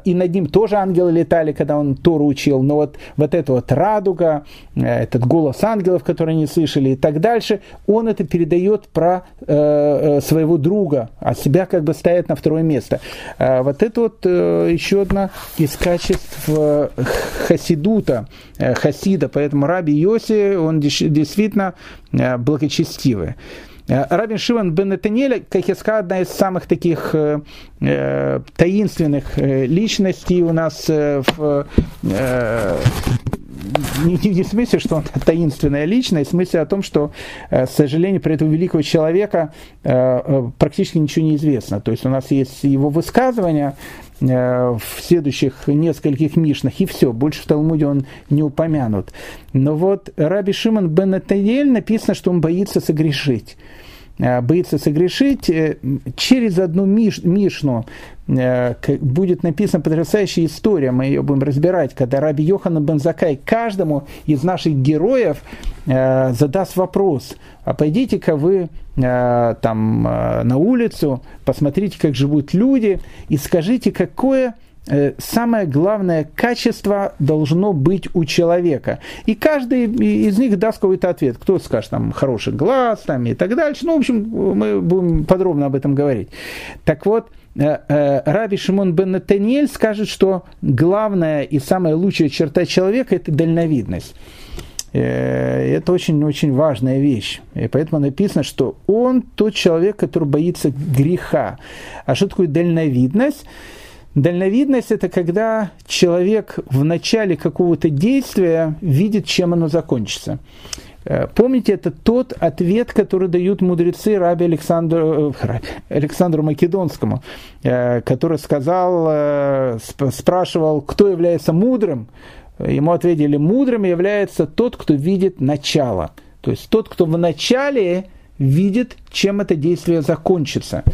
и над ним тоже ангелы летали, когда он Тору учил, но вот, вот эта вот радуга, этот голос ангелов, которые они слышали и так дальше, он это передает про своего друга, а себя как бы ставит на второе место. Вот это вот еще одна из качеств хасидута, э, хасида, поэтому Раби Йоси, он действительно э, благочестивый. Э, Рабин Шиван бен Натаниэля, как я сказал, одна из самых таких э, таинственных личностей у нас в, не, не в смысле, что он таинственная личность, в смысле о том, что, к сожалению, про этого великого человека практически ничего не известно. То есть у нас есть его высказывания, Э, в следующих нескольких мишнах, и все, больше в Талмуде он не упомянут. Но вот Раби Шимон бен Натаниэль написано, что он боится согрешить э, боится согрешить, э, через одну миш, Мишну будет написана потрясающая история, мы ее будем разбирать, когда Раби Йохана Бензакай каждому из наших героев задаст вопрос, а пойдите-ка вы Э, там э, на улицу, посмотрите, как живут люди, и скажите, какое э, самое главное качество должно быть у человека. И каждый из них даст какой-то ответ. Кто скажет, там, хороший глаз, там, и так дальше. Ну, в общем, мы будем подробно об этом говорить. Так вот, Раби Шимон бен Натаниэль скажет, что главная и самая лучшая черта человека – это дальновидность. Э, это очень-очень важная вещь. И поэтому написано, что он тот человек, который боится греха. А что такое дальновидность? Дальновидность – это когда человек в начале какого-то действия видит, чем оно закончится. Э, помните, это тот ответ, который дают мудрецы раби Александру, э, Александру Македонскому, который сказал, спрашивал, кто является мудрым, ему ответили, мудрым является тот, кто видит начало. То есть тот, кто в начале видит, чем это действие закончится.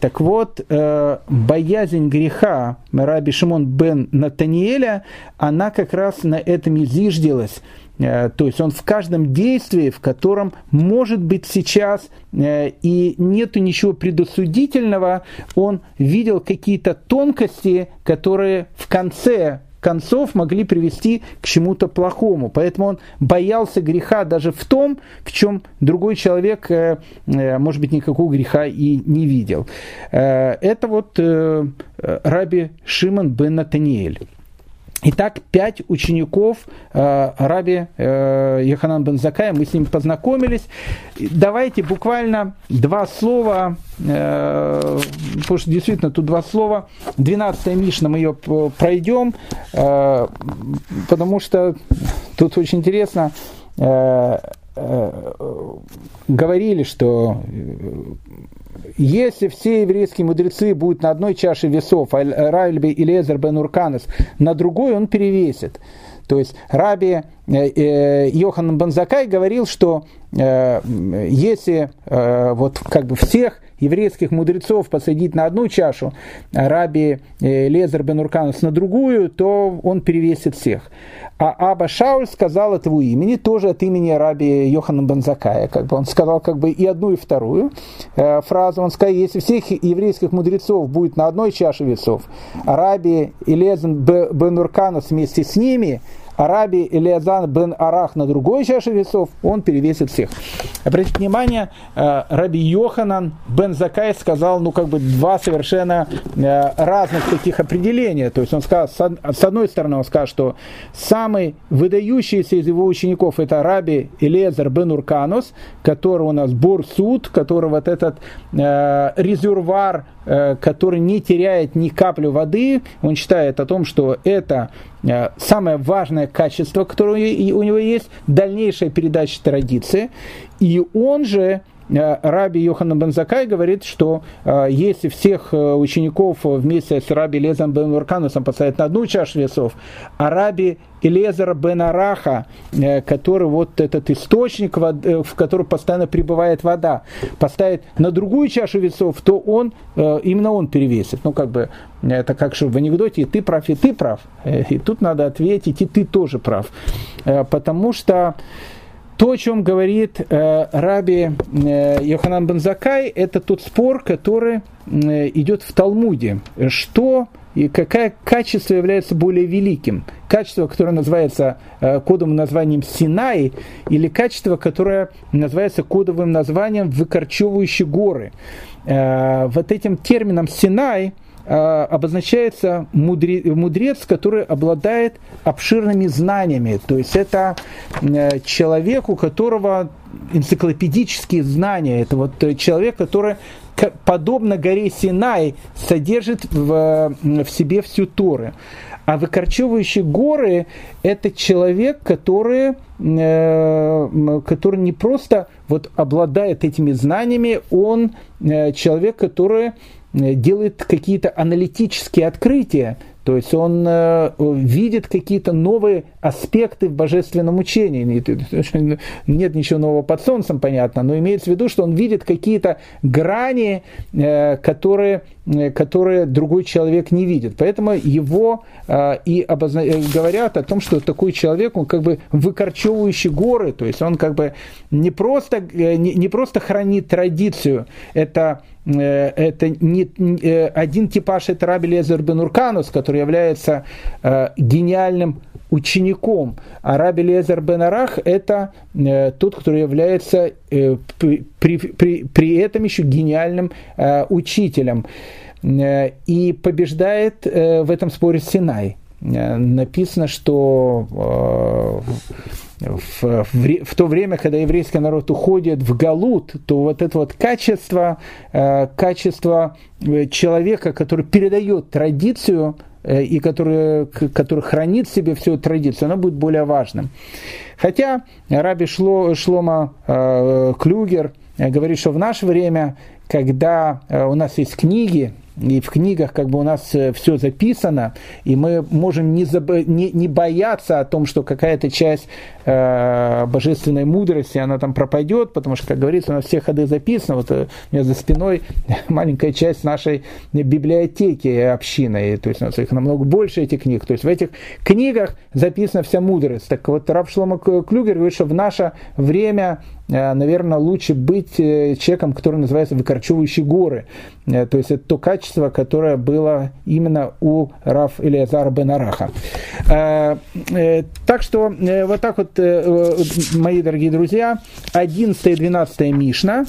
Так вот, э, боязнь греха Раби Шимон бен Натаниэля, она как раз на этом и зиждилась. Э, то есть он в каждом действии, в котором может быть сейчас э, и нету ничего предосудительного, он видел какие-то тонкости, которые в конце концов могли привести к чему-то плохому. Поэтому он боялся греха даже в том, в чем другой человек, э, э, может быть, никакого греха и не видел. Э, это вот Раби Шимон бен Натаниэль. Итак, пять учеников э, Раби э, Йоханан бен Закая, мы с ними познакомились. Давайте буквально два слова, э, потому что действительно тут два слова. 12 Мишна мы ее пройдем, э, потому что тут очень интересно. Э, э, говорили, что если все еврейские мудрецы будут на одной чаше весов, а Райльби и Лезер бен Урканес на другой, он перевесит. То есть Раби э, э, Йохан Банзакай говорил, что э, если вот как бы всех еврейских мудрецов посадить на одну чашу, а Раби Лезер бен Урканус на другую, то он перевесит всех. А Аба Шауль сказал от его имени, тоже от имени раби Йохана Бензакая. Как бы он сказал как бы и одну, и вторую э, фразу. Он сказал, если всех еврейских мудрецов будет на одной чаше весов, а раби Илезен Бен Урканус вместе с ними, Араби Илиазан бен Арах на другой чаше весов, он перевесит всех. Обратите внимание, э, Раби Йоханан бен Закай сказал, ну, как бы два совершенно э, разных таких определения. То есть он сказал, с одной стороны, он сказал, что самый выдающийся из его учеников это Раби Илезер бен Урканус, который у нас Бурсуд, который вот этот э, резервуар который не теряет ни капли воды, он считает о том, что это самое важное качество, которое у него есть, дальнейшая передача традиции. И он же Э, Раби Йохана Бензакай говорит, что э, если всех э, учеников вместе с Раби Лезом бен Урканусом поставить на одну чашу весов, а Раби Элезера бен Араха, который вот этот источник, в который постоянно прибывает вода, поставить на другую чашу весов, то он, именно он перевесит. Ну, как бы, это как же в анекдоте, и ты прав, и ты прав. И тут надо ответить, и ты тоже прав. Потому что то, о чем говорит э, Раби э, Йоханан Бензакай, это тот спор, который э, идет в Талмуде. Что и какое качество является более великим? Качество, которое называется э, кодовым названием Синай, или качество, которое называется кодовым названием выкорчевывающие горы. Э, вот этим термином Синай – обозначается мудрец, который обладает обширными знаниями. То есть это э, человек, у которого энциклопедические знания. Это вот человек, который подобно горе Синай содержит в, в себе всю Торы. А выкорчевывающие горы – это человек, который, э, который не просто вот обладает этими знаниями, он э, человек, который Э, делает какие-то аналитические открытия, то есть он э, видит какие-то новые аспекты в божественном учении. Нет ничего нового под солнцем, понятно, но имеется в виду, что он видит какие-то грани, э, которые, э, которые другой человек не видит. Поэтому его э, и обозна... Э, говорят о том, что такой человек, он как бы выкорчевывающий горы, то есть он как бы не просто, э, не, не просто хранит традицию, это Э, это не, э, один типаж это Раби Лезер бен Урканус, который является э, гениальным учеником, а Раби Лезер бен Арах это тот, который является при, при, при этом еще гениальным учителем и побеждает в этом споре Синай. Написано, что в, в, в то время, когда еврейский народ уходит в Галут, то вот это вот качество, э, качество э, человека, который передает традицию э, и который, который хранит в себе всю традицию, оно будет более важным. Хотя Раби Шло, Шлома Клюгер говорит, что в наше время, когда у нас есть книги, и в книгах как бы у нас э, все записано, и мы можем не, заб... не, не бояться о том, что какая-то часть э, божественной мудрости, она там пропадет, потому что, как говорится, у нас все ходы записаны, вот э, у меня за спиной маленькая часть нашей библиотеки общины, и, то есть у нас их намного больше, этих книг, то есть в этих книгах записана вся мудрость. Так вот, Раб Шлома Клюгер говорит, что в наше время Э, наверное, лучше быть э, человеком, который называется выкорчевывающий горы. Э, то есть это то качество, которое было именно у Раф Илиазара бен Араха. Так что вот так вот, мои дорогие друзья, 11 и 12 Мишна,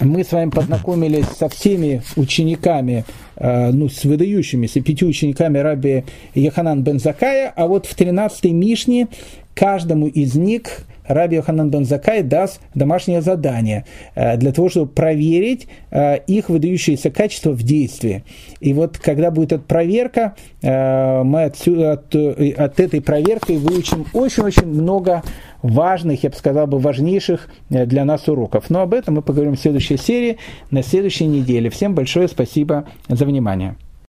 мы с вами познакомились со всеми учениками, ну, с выдающимися пяти учениками раби Яханан бен Закая, а вот в 13 Мишне каждому из них Раби Йоханан бен Закай даст домашнее задание э, для того, чтобы проверить э, их выдающиеся качества в действии. И вот когда будет эта проверка, э, мы отсюда, от, от этой проверки выучим очень-очень много важных, я бы сказал бы, важнейших для нас уроков. Но об этом мы поговорим в следующей серии, на следующей неделе. Всем большое спасибо за внимание.